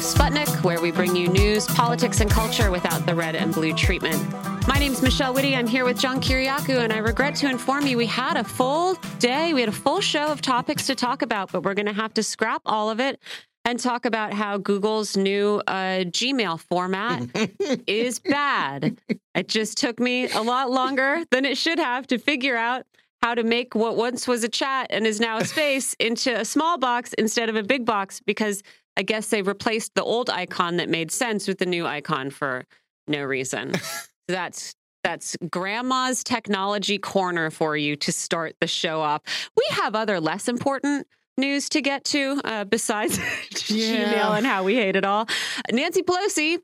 Sputnik, where we bring you news, politics, and culture without the red and blue treatment. My name's Michelle Witte. I'm here with John Kiriakou, and I regret to inform you we had a full day. We had a full show of topics to talk about, but we're going to have to scrap all of it and talk about how Google's new uh, Gmail format is bad. It just took me a lot longer than it should have to figure out how to make what once was a chat and is now a space into a small box instead of a big box because I guess they replaced the old icon that made sense with the new icon for no reason. so that's that's grandma's technology corner for you to start the show off. We have other less important news to get to uh, besides Yeah. Gmail and how we hate it all. Nancy Pelosi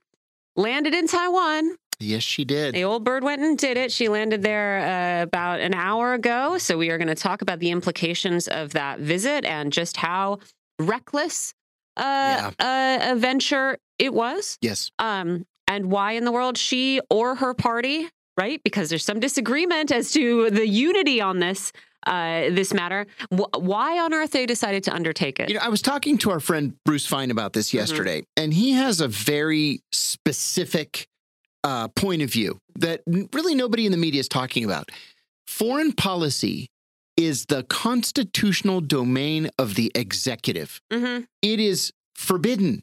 landed in Taiwan. Yes, she did. The old bird went and did it. She landed there uh, about an hour ago. So we are going to talk about the implications of that visit and just how reckless uh, uh, a venture it was. Yes. Um, and why in the world she or her party, right? Because there's some disagreement as to the unity on this uh, this matter. Wh- why on earth they decided to undertake it? You know, I was talking to our friend Bruce Fein about this Mm-hmm. yesterday, and he has a very specific uh, point of view that really nobody in the media is talking about. Foreign policy is the constitutional domain of the executive. hmm It is forbidden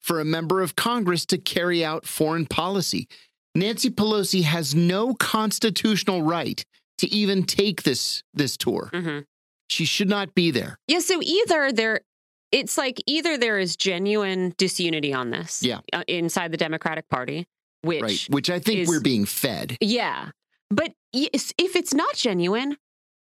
for a member of Congress to carry out foreign policy. Nancy Pelosi has no constitutional right to even take this this tour. hmm She should not be there. Yeah, so either there it's like either there is genuine disunity on this Yeah. uh, inside the Democratic Party, which right, which I think is- we're being fed. yeah. But yes, if it's not genuine,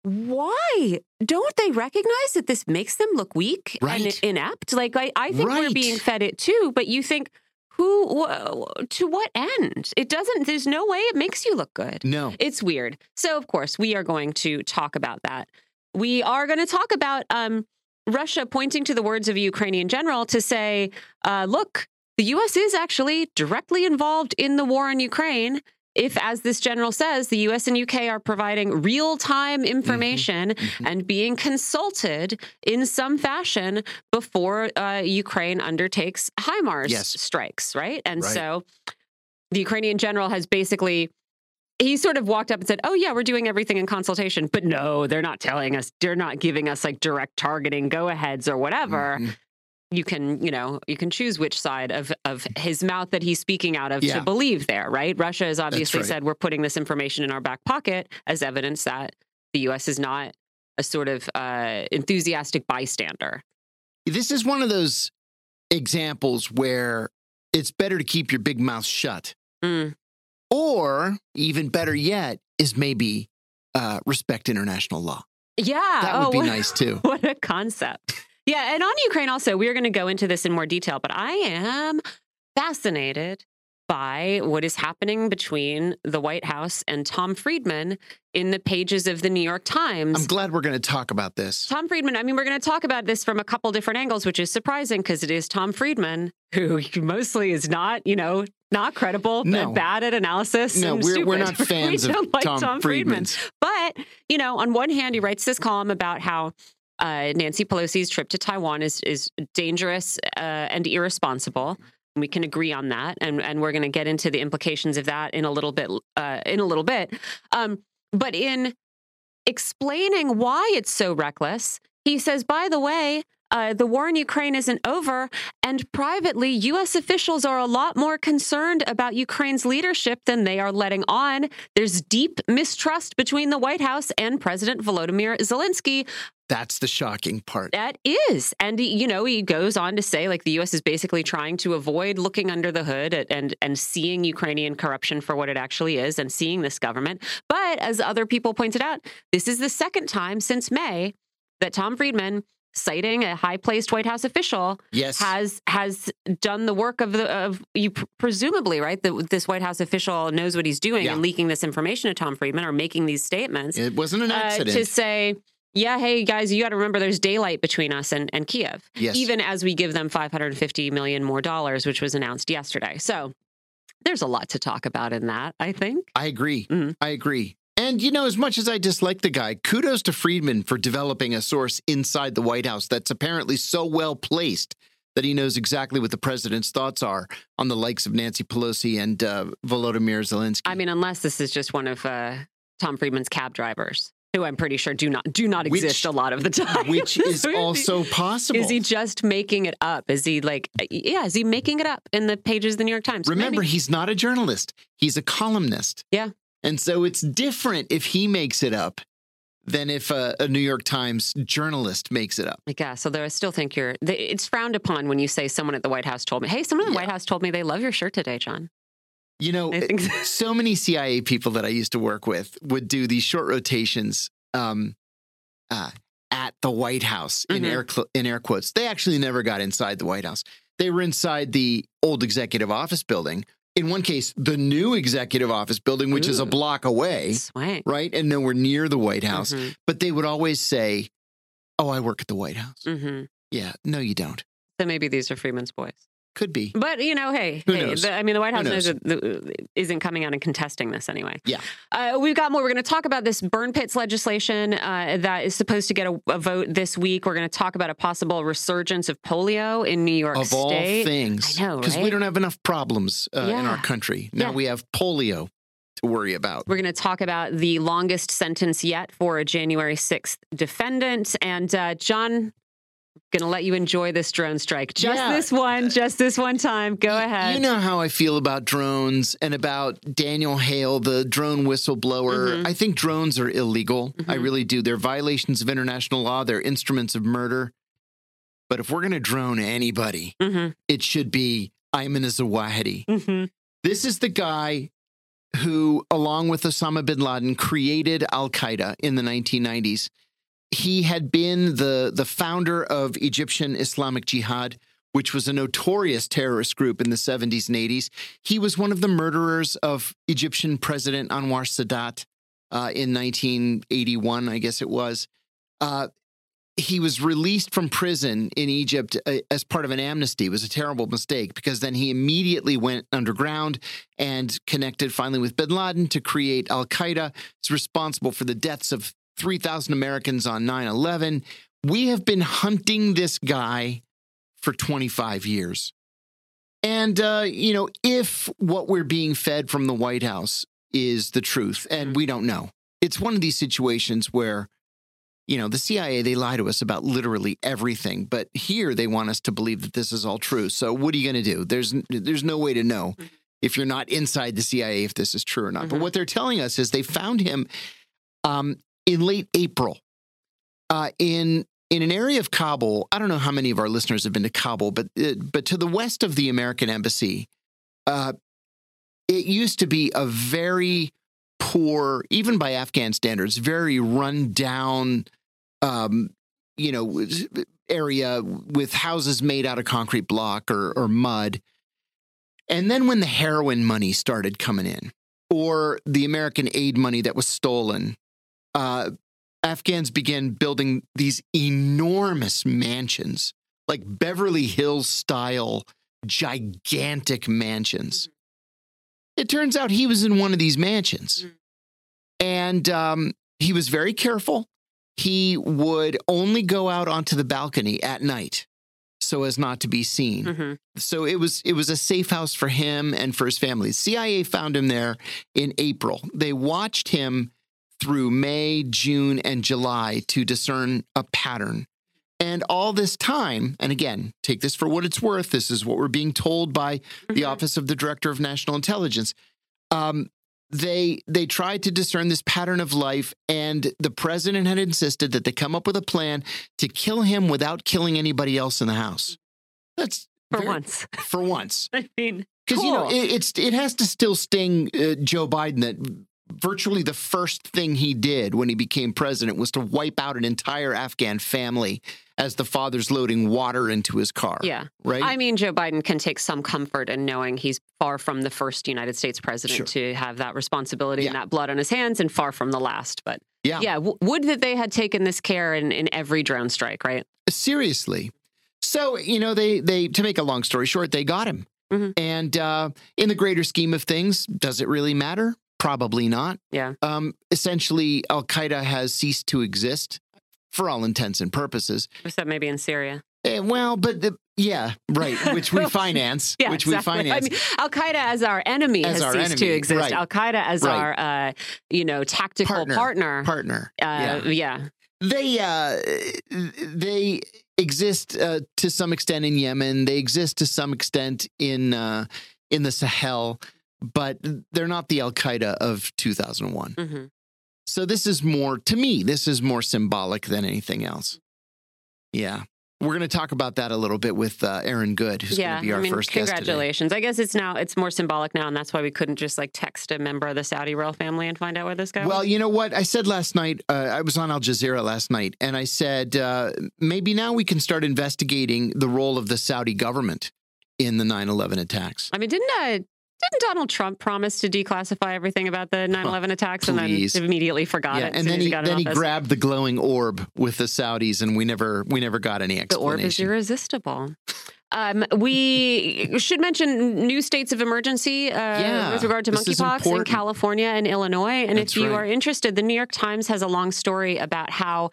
why don't they recognize that this makes them look weak and inept? Like I, I think we're being fed it too, but you think who wh- to what end? It doesn't there's no way it makes you look good. No, It's weird. So, of course, we are going to talk about that. We are going to talk about um, Russia pointing to the words of a Ukrainian general to say, uh, look, the U.S. is actually directly involved in the war in Ukraine. If, as this general says, the US and UK are providing real time information Mhm. and being consulted in some fashion before uh, Ukraine undertakes HIMARS Yes. strikes, right? And Right. so the Ukrainian general has basically he sort of walked up and said, "Oh yeah, we're doing everything in consultation." But no, they're not telling us. They're not giving us like direct targeting go-aheads or whatever. Mhm. You can, you know, you can choose which side of of his mouth that he's speaking out of Yeah. to believe there, right? Russia has obviously right. said we're putting this information in our back pocket as evidence that the US is not a sort of uh, enthusiastic bystander. This is one of those examples where it's better to keep your big mouth shut. Mm. Or, even better yet, is maybe uh, respect international law. Yeah, That would oh, be nice too. What a concept. Yeah, and on Ukraine also, we're going to go into this in more detail, but I am fascinated by what is happening between the White House and Tom Friedman in the pages of the New York Times. I'm glad we're going to talk about this. Tom Friedman, I mean, we're going to talk about this from a couple different angles, which is surprising because it is Tom Friedman, who mostly is not, you know, not credible, but No. bad at analysis. No, and we're, we're not fans we of don't like Tom, Friedman. Friedman's. But, you know, on one hand, he writes this column about how uh, Nancy Pelosi's trip to Taiwan is is dangerous uh, and irresponsible. We can agree on that, and and we're going to get into the implications of that in a little bit. Uh, in a little bit, um, but in explaining why it's so reckless, he says, by the way. Uh, the war in Ukraine isn't over, and privately, U.S. officials are a lot more concerned about Ukraine's leadership than they are letting on. There's deep mistrust between the White House and President Volodymyr Zelensky. That's the shocking part. That is. And, he- you know, he goes on to say, like, the U.S. is basically trying to avoid looking under the hood at- and, and seeing Ukrainian corruption for what it actually is and seeing this government. But as other people pointed out, this is the second time since May that Tom Friedman, citing a high placed White House official, Yes. has has done the work of the of you pr- presumably right that this White House official knows what he's doing Yeah. and leaking this information to Tom Friedman or making these statements it wasn't an uh, accident. to say yeah hey guys you got to remember there's daylight between us and, and Kiev yes. even as we give them 550 million more dollars which was announced yesterday so there's a lot to talk about in that I think I agree. Mhm. I agree. And, you know, as much as I dislike the guy, kudos to Friedman for developing a source inside the White House that's apparently so well placed that he knows exactly what the president's thoughts are on the likes of Nancy Pelosi and uh, Volodymyr Zelensky. I mean, unless this is just one of uh, Tom Friedman's cab drivers, who I'm pretty sure do not do not Which- exist a lot of the time. which is also possible. Is he just making it up? Is he like, yeah, is he making it up in the pages of the New York Times? Remember, Maybe. he's not a journalist; he's a columnist. Yeah. And so it's different if he makes it up than if a, a New York Times journalist makes it up. Yeah, so I still think you're, it's frowned upon when you say someone at the White House told me, hey, someone at the Yeah. White House told me they love your shirt today, John. You know, think so many CIA people that I used to work with would do these short rotations um, uh, at the White House in Mhm. air cl- in air quotes. They actually never got inside the White House. They were inside the old executive office building. In one case, the new executive office building, which is a block away, Swang. right, and nowhere near the White House. hmm But they would always say, "Oh, I work at the White House." hmm Yeah, no, you don't. So maybe these are Friedman's boys. Could be. But you know, hey, Who hey knows? the- I mean, the White House knows knows? that the, isn't coming out and contesting this anyway. Yeah. uh, we've got more. We're going to talk about this burn pits legislation uh, that is supposed to get a, a vote this week. We're going to talk about a possible resurgence of polio in New York Of all State. things, I know, because we don't have enough problems uh, in our country. Now Yeah. we have polio to worry about. We're going to talk about the longest sentence yet for a January 6th defendant. And uh, John, going to let you enjoy this drone strike. Just Yeah. this one, just this one time. Go Y- ahead. You know how I feel about drones and about Daniel Hale, the drone whistleblower. Mhm. I think drones are illegal. I Mhm. really do. They're violations of international law, they're instruments of murder. But if we're going to drone anybody, hmm it should be Ayman Zawahiri. hmm This is the guy who, along with Osama bin Laden, created Al Qaeda in the 1990s. He had been the, the founder of Egyptian Islamic Jihad, which was a notorious terrorist group in the 70s and 80s. He was one of the murderers of Egyptian President Anwar Sadat uh, in 1981, I guess it was. Uh, he was released from prison in Egypt uh, as part of an amnesty. It was a terrible mistake because then he immediately went underground and connected finally with bin Laden to create Al Qaeda. It's responsible for the deaths of 3,000 Americans on 9 11. We have been hunting this guy for 25 years. And, uh, you know, if what we're being fed from the White House is the truth, and we don't know, it's one of these situations where you know, the CIA, they lie to us about literally everything, but here they want us to believe that this is all true. So what are you going to do? There's there's no way to know Mhm. if you're not inside the CIA if this is true or not. But Mhm. what they're telling us is they found him um, in late April uh, in in an area of Kabul. I don't know how many of our listeners have been to Kabul, but uh, but to the west of the American embassy, uh, it used to be a very poor, even by Afghan standards, very run down, um, you know, area with houses made out of concrete block or, or mud. And then when the heroin money started coming in, or the American aid money that was stolen, uh, Afghans began building these enormous mansions, like Beverly Hills style, gigantic mansions. It turns out he was in one of these mansions. Mm. And um, he was very careful. He would only go out onto the balcony at night so as not to be seen. hmm So it was it was a safe house for him and for his family. CIA found him there in April. They watched him through May, June, and July to discern a pattern. And all this time, and again, take this for what it's worth. This is what we're being told by the Mhm. Office of the Director of National Intelligence. Um, they they tried to discern this pattern of life, and the president had insisted that they come up with a plan to kill him without killing anybody else in the house. That's For very- once. For once, I mean, because you know it, it's it has to still sting uh, Joe Biden that virtually the first thing he did when he became president was to wipe out an entire Afghan family as the father's loading water into his car. yeah. right. I mean, Joe Biden can take some comfort in knowing he's far from the first United States president Sure. to have that responsibility Yeah. and that blood on his hands, and far from the last. But Yeah. yeah, w- would that they had taken this care in, in every drone strike, right? seriously. So you know they they to make a long story short, they got him. Mhm. And uh, in the greater scheme of things, does it really matter? Probably not. Yeah. Um, essentially, Al Qaeda has ceased to exist for all intents and purposes. Except maybe in Syria. Eh, well, but the, Yeah, right. Which we finance. Yeah, which exactly. we finance. I mean, Al Qaeda as our enemy As has our ceased to exist. right. Al Qaeda as Right. our, uh, you know, tactical Partner. partner. partner. uh, yeah. yeah. They uh, they exist uh, to some extent in Yemen. They exist to some extent in uh, in the Sahel, but they're not the Al Qaeda of 2001. hmm So this is more to me. This is more symbolic than anything else. Yeah, we're going to talk about that a little bit with uh, Aaron Good, who's Yeah, going to be our I mean, first guest congratulations. I guess it's now it's more symbolic now, and that's why we couldn't just like text a member of the Saudi royal family and find out where this guy Well, was. you know what I said last night. Uh, I was on Al Jazeera last night, and I said uh, maybe now we can start investigating the role of the Saudi government in the 9/11 attacks. I mean, didn't uh, didn't Donald Trump promise to declassify everything about the 9/11 attacks and please. then immediately forgot yeah, it? and then as he then he grabbed the glowing orb with the Saudis, and we never we never got any explanation. The orb is irresistible. Um, we should mention new states of emergency uh, Yeah, with regard to monkeypox in. California and Illinois. And That's if you right. are interested, the New York Times has a long story about how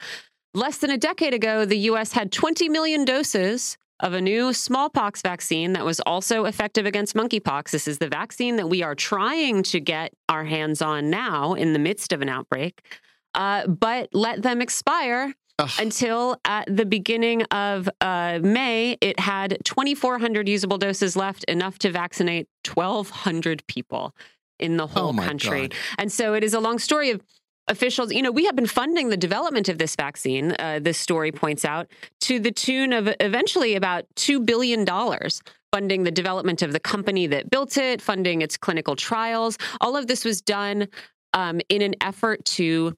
less than a decade ago, the U.S. had 20 million doses of a new smallpox vaccine that was also effective against monkeypox. This is the vaccine that we are trying to get our hands on now in the midst of an outbreak. Uh, but let them expire Ugh. until at the beginning of uh, May, it had 2,400 usable doses left, enough to vaccinate 1,200 people in the whole Oh country. God. And so it is a long story of officials. You know, we have been funding the development of this vaccine, uh, this story points out, to the tune of eventually about $2 billion. Funding the development of the company that built it, funding its clinical trials. All of this was done um, in an effort to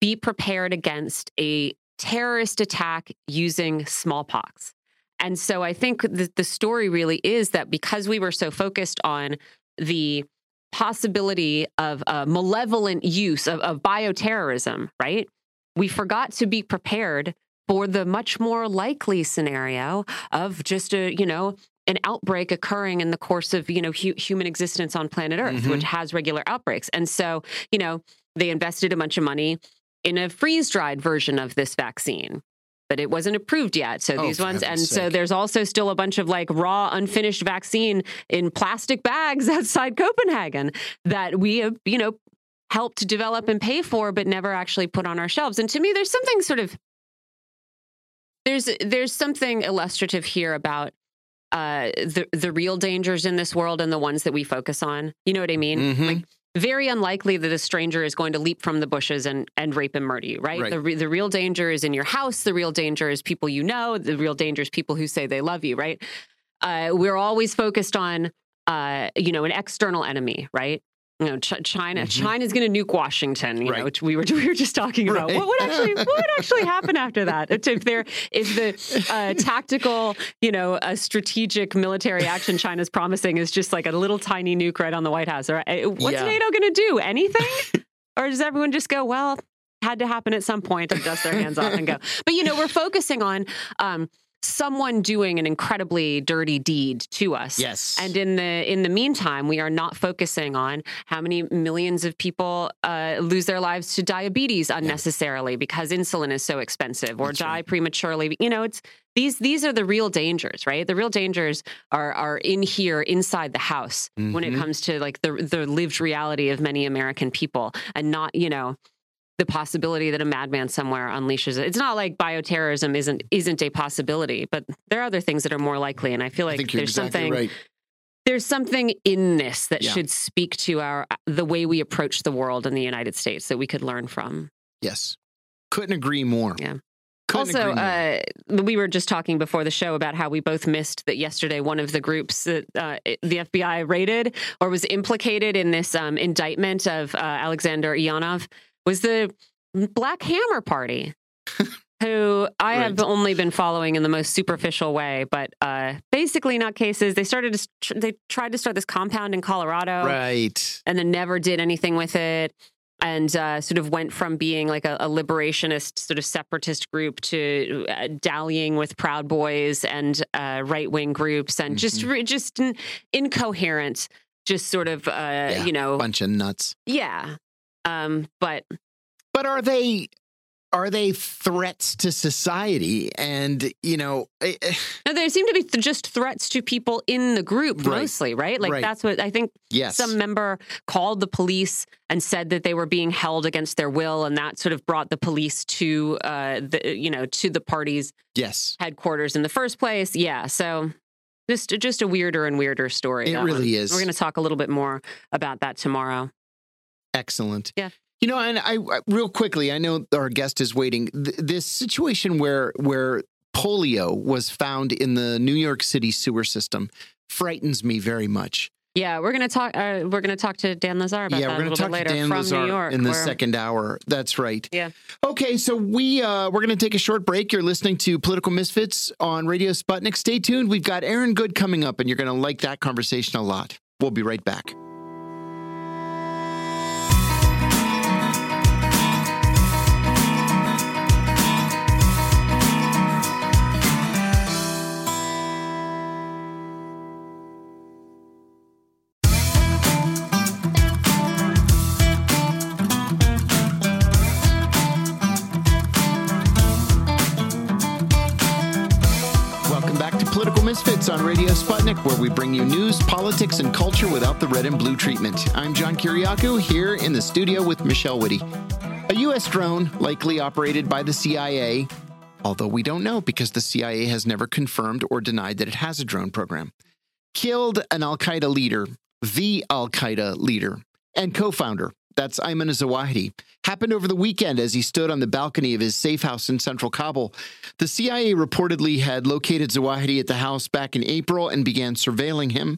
be prepared against a terrorist attack using smallpox. And so I think the, the story really is that because we were so focused on the possibility of uh, malevolent use of, of bioterrorism, right? We forgot to be prepared for the much more likely scenario of just a, you know, an outbreak occurring in the course of, you know, hu- human existence on planet Earth, Mhm. which has regular outbreaks. And so, you know, they invested a bunch of money in a freeze dried version of this vaccine. But it wasn't approved yet. So Oh, these ones, and heaven's so there's also still a bunch of like raw, unfinished vaccine in plastic bags outside Copenhagen that we have, you know, helped develop and pay for, but never actually put on our shelves. And to me, there's something sort of there's there's something illustrative here about uh, the the real dangers in this world and the ones that we focus on. You know what I mean? Mhm. Like very unlikely that a stranger is going to leap from the bushes and and rape and murder you, right? Right. The re- the real danger is in your house. The real danger is people you know. The real danger is people who say they love you, right? Uh, we're always focused on uh, you know an external enemy, right? You know, Ch- China. Mhm. China's going to nuke Washington. You know, Right. which we were we were just talking about. Right. What would actually what would actually happen after that? If there if the uh, tactical, you know, a strategic military action China's promising is just like a little tiny nuke right on the White House, or uh, what's Yeah. NATO going to do? Anything? or does everyone just go, well, had to happen at some point and dust their hands off and go? But you know, we're focusing on um, someone doing an incredibly dirty deed to us. Yes. And in the in the meantime, we are not focusing on how many millions of people uh, lose their lives to diabetes unnecessarily because insulin is so expensive, or That's die right. prematurely. You know, it's these these are the real dangers, right? The real dangers are are in here inside the house when it Mhm. comes to like the the lived reality of many American people, and not you know the possibility that a madman somewhere unleashes it. It's not like bioterrorism isn't isn't a possibility, but there are other things that are more likely. And I feel like you're there's exactly something right. there's something in this that Yeah. should speak to our the way we approach the world in the United States that we could learn from. Yes. Couldn't agree more. Yeah. Couldn't also, uh, we were just talking before the show about how we both missed that yesterday one of the groups that uh, the FBI raided or was implicated in this um, indictment of uh, Alexander Ionov was the Black Hammer Party. Who I have only been following in the most superficial way, but uh, basically not cases. They started to, tr- they tried to start this compound in Colorado right. and then never did anything with it and uh, sort of went from being like a, a liberationist sort of separatist group to uh, dallying with proud boys and uh, right-wing groups and just Mm-hmm. just in, incoherent just sort of uh, you know Bunch of nuts. yeah um, but But are they are they threats to society? And, you know, eh, No, they seem to be th- just threats to people in the group Right. mostly, right? Like Right. that's what I think yes. some member called the police and said that they were being held against their will, and that sort of brought the police to, uh, the you know, to the party's yes. headquarters in the first place. Yeah, so just just a weirder and weirder story. It really one. is. We're going to talk a little bit more about that tomorrow. Excellent. Yeah. You know, and I real quickly, I know our guest is waiting. Th- this situation where where polio was found in the New York City sewer system frightens me very much. Yeah, we're going to talk. Uh, we're to talk to Dan Lazare about yeah, that we're a going little talk bit later to Dan from Lazare New York. in the where- second hour. That's right. Yeah. Okay, so we uh, we're going to take a short break. You're listening to Political Misfits on Radio Sputnik. Stay tuned. We've got Aaron Good coming up, and you're going to like that conversation a lot. We'll be right back. Radio Sputnik, where we bring you news, politics, and culture without the red and blue treatment. I'm John Kiriakou here in the studio with Michelle Witte. A U.S. drone, likely operated by the CIA, although we don't know because the CIA has never confirmed or denied that it has a drone program, killed an Al Qaeda leader, the Al Qaeda leader, and co founder. That's Ayman Zawahiri. Happened over the weekend as he stood on the balcony of his safe house in central Kabul. The CIA reportedly had located Zawahiri at the house back in April and began surveilling him.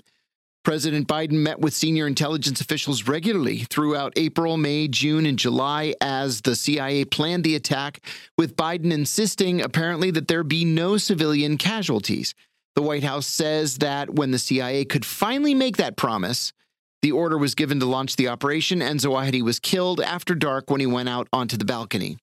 President Biden met with senior intelligence officials regularly throughout April, May, June, and July as the CIA planned the attack, with Biden insisting apparently that there be no civilian casualties. The White House says that when the CIA could finally make that promise, the order was given to launch the operation, and Zawahiri was killed after dark when he went out onto the balcony.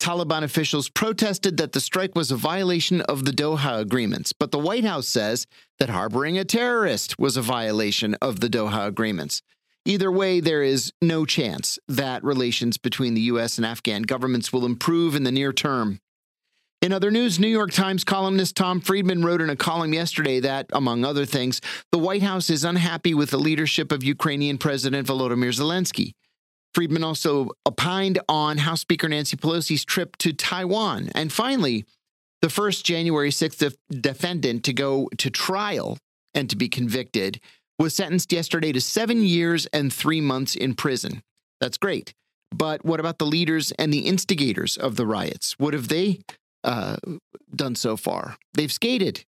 Taliban officials protested that the strike was a violation of the Doha agreements, but the White House says that harboring a terrorist was a violation of the Doha agreements. Either way, there is no chance that relations between the U.S. and Afghan governments will improve in the near term. In other news, New York Times columnist Tom Friedman wrote in a column yesterday that, among other things, the White House is unhappy with the leadership of Ukrainian President Volodymyr Zelensky. Friedman also opined on House Speaker Nancy Pelosi's trip to Taiwan. And finally, the first January 6th defendant to go to trial and to be convicted was sentenced yesterday to seven years and three months in prison. That's great. But what about the leaders and the instigators of the riots? What have they uh, done so far? They've skated.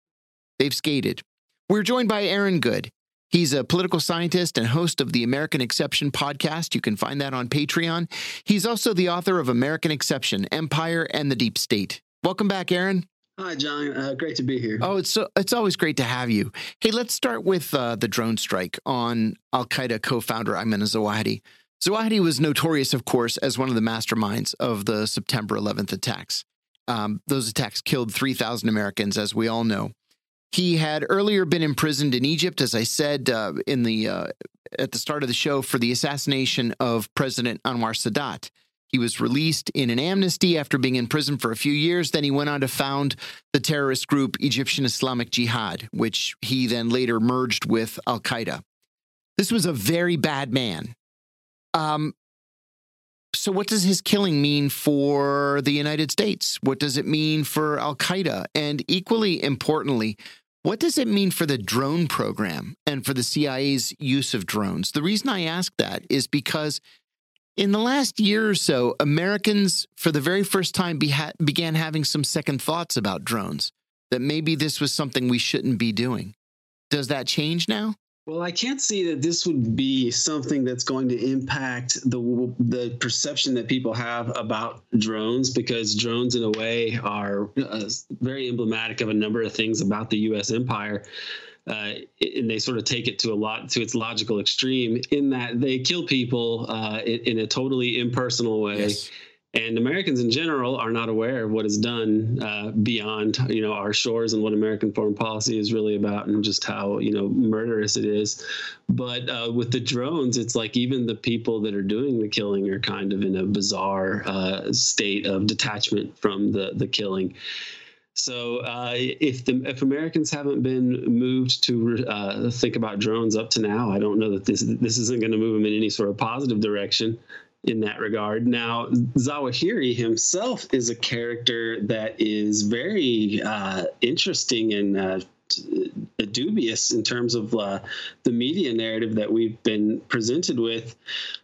They've skated. We're joined by Aaron Good. He's a political scientist and host of the American Exception podcast. You can find that on Patreon. He's also the author of American Exception Empire and the Deep State. Welcome back, Aaron. Hi, John. Uh, great to be here. Oh, it's so, it's always great to have you. Hey, let's start with uh, the drone strike on Al Qaeda co-founder Ayman Zawahiri. Zawahiri was notorious, of course, as one of the masterminds of the September 11th attacks. Um, those attacks killed 3,000 Americans, as we all know. He had earlier been imprisoned in Egypt, as I said uh, in the uh, at the start of the show, for the assassination of President Anwar Sadat. He was released in an amnesty after being in prison for a few years. Then he went on to found the terrorist group Egyptian Islamic Jihad, which he then later merged with Al Qaeda. This was a very bad man. Um, so, what does his killing mean for the United States? What does it mean for Al Qaeda? And equally importantly, what does it mean for the drone program and for the CIA's use of drones? The reason I ask that is because in the last year or so, Americans, for the very first time, be ha- began having some second thoughts about drones, that maybe this was something we shouldn't be doing. Does that change now? Well, I can't see that this would be something that's going to impact the the perception that people have about drones, because drones, in a way, are uh, very emblematic of a number of things about the U.S. empire. Uh, and they sort of take it to a lot to its logical extreme in that they kill people uh, in, in, a totally impersonal way. Yes. And Americans in general are not aware of what is done uh, beyond you know our shores and what American foreign policy is really about, and just how you know murderous it is. But uh, with the drones, it's like even the people that are doing the killing are kind of in a bizarre uh, state of detachment from the the killing. So uh, if the if Americans haven't been moved to uh, think about drones up to now, I don't know that this this isn't going to move them in any sort of positive direction in that regard. Now, Zawahiri himself is a character that is very uh, interesting and uh, dubious in terms of uh, the media narrative that we've been presented with.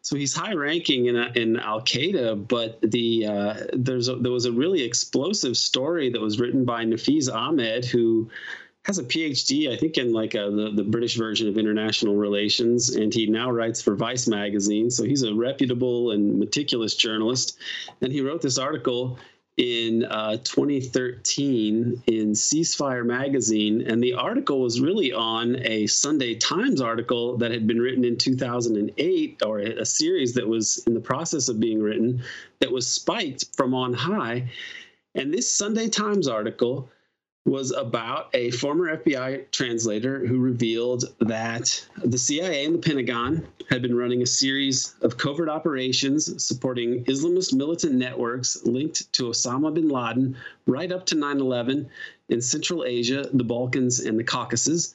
So he's high ranking in, in Al Qaeda, but the uh, there's a, there was a really explosive story that was written by Nafeez Ahmed, who has a PhD, I think, in like a, uh, the, the British version of international relations, and he now writes for Vice magazine. So he's a reputable and meticulous journalist. And he wrote this article in uh, 2013 in Ceasefire magazine, and the article was really on a Sunday Times article that had been written in 2008, or a series that was in the process of being written that was spiked from on high. And this Sunday Times article was about a former FBI translator who revealed that the CIA and the Pentagon had been running a series of covert operations supporting Islamist militant networks linked to Osama bin Laden right up to 9 11 in Central Asia, the Balkans, and the Caucasus.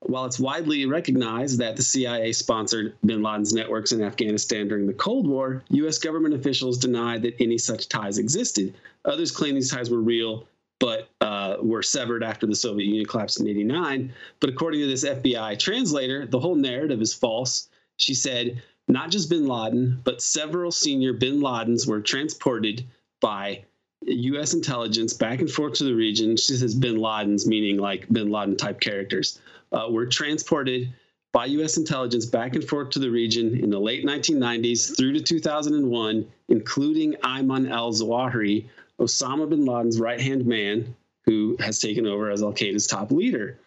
While it's widely recognized that the CIA sponsored bin Laden's networks in Afghanistan during the Cold War, U.S. government officials denied that any such ties existed. Others claim these ties were real but uh, were severed after the Soviet Union collapsed in 89. But according to this FBI translator, the whole narrative is false. She said, not just bin Laden, but several senior bin Ladens were transported by U.S. intelligence back and forth to the region. She says bin Ladens, meaning like bin Laden type characters, uh, were transported by U.S. intelligence back and forth to the region in the late 1990s through to 2001, including Ayman al Zawahiri, Osama bin Laden's right hand man, who has taken over as Al Qaeda's top leader.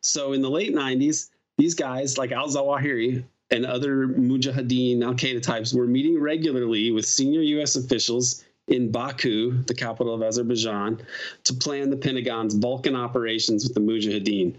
So in the late 90s, these guys like al Zawahiri and other Mujahideen Al Qaeda types were meeting regularly with senior U.S. officials in Baku, the capital of Azerbaijan, to plan the Pentagon's Balkan operations with the Mujahideen.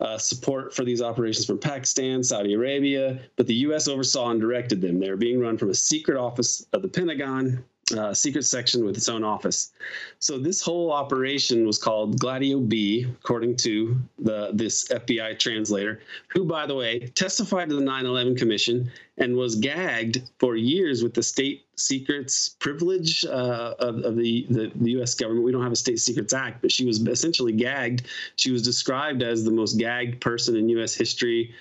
Uh, support for these operations from Pakistan, Saudi Arabia, but the U.S. oversaw and directed them. They were being run from a secret office of the Pentagon uh, secret section with its own office. So this whole operation was called Gladio B, according to the this FBI translator, who, by the way, testified to the 9/11 Commission and was gagged for years with the state secrets privilege uh, of, of the, the, the U.S. government. We don't have a State Secrets Act, but she was essentially gagged. She was described as the most gagged person in U.S. history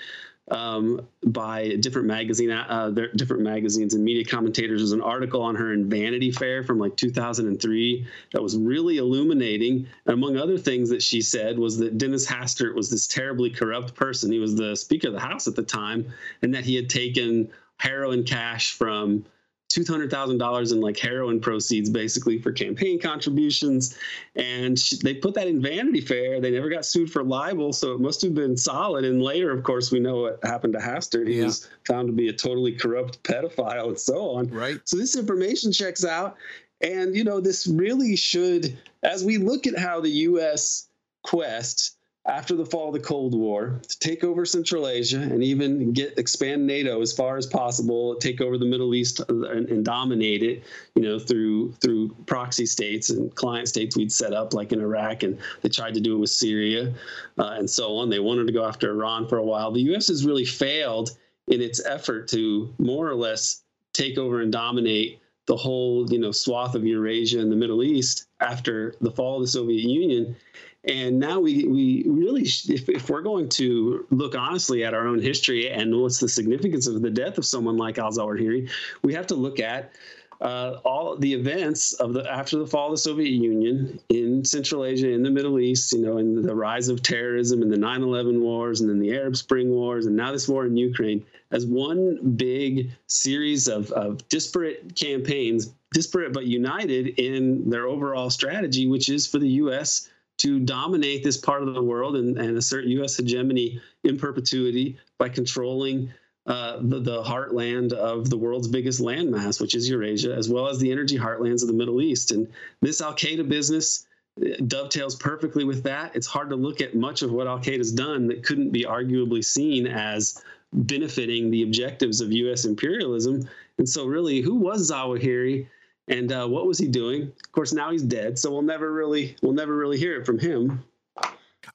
um, by different magazine, uh, different magazines and media commentators. There's an article on her in Vanity Fair from like 2003 that was really illuminating. And among other things that she said was that Dennis Hastert was this terribly corrupt person. He was the Speaker of the House at the time, and that he had taken heroin cash from $200,000 in like heroin proceeds basically for campaign contributions. And she, they put that in Vanity Fair. They never got sued for libel, so it must have been solid. And later, of course, we know what happened to Hastert. He yeah. was found to be a totally corrupt pedophile and so on. Right. So this information checks out. And, you know, this really should, as we look at how the U.S. quest after the fall of the Cold War to take over Central Asia and even get expand NATO as far as possible, take over the Middle East and, and, dominate it, you know, through through proxy states and client states we'd set up like in Iraq, and they tried to do it with Syria uh, and so on. They wanted to go after Iran for a while. The U.S. has really failed in its effort to more or less take over and dominate the whole you know swath of Eurasia and the Middle East after the fall of the Soviet Union. And now we, we really, if, if we're going to look honestly at our own history and what's the significance of the death of someone like Al Zawahiri, we have to look at uh, all the events of the after the fall of the Soviet Union in Central Asia, in the Middle East, you know, and the rise of terrorism and the 9/11 wars, and then the Arab Spring wars, and now this war in Ukraine, as one big series of, of disparate campaigns, disparate but united in their overall strategy, which is for the U.S to dominate this part of the world and, and assert U.S. hegemony in perpetuity by controlling uh, the, the heartland of the world's biggest landmass, which is Eurasia, as well as the energy heartlands of the Middle East. And this Al Qaeda business uh, dovetails perfectly with that. It's hard to look at much of what Al Qaeda's done that couldn't be arguably seen as benefiting the objectives of U.S. imperialism. And so, really, who was Zawahiri? and uh, what was he doing? Of course, now he's dead, so we'll never really we'll never really hear it from him.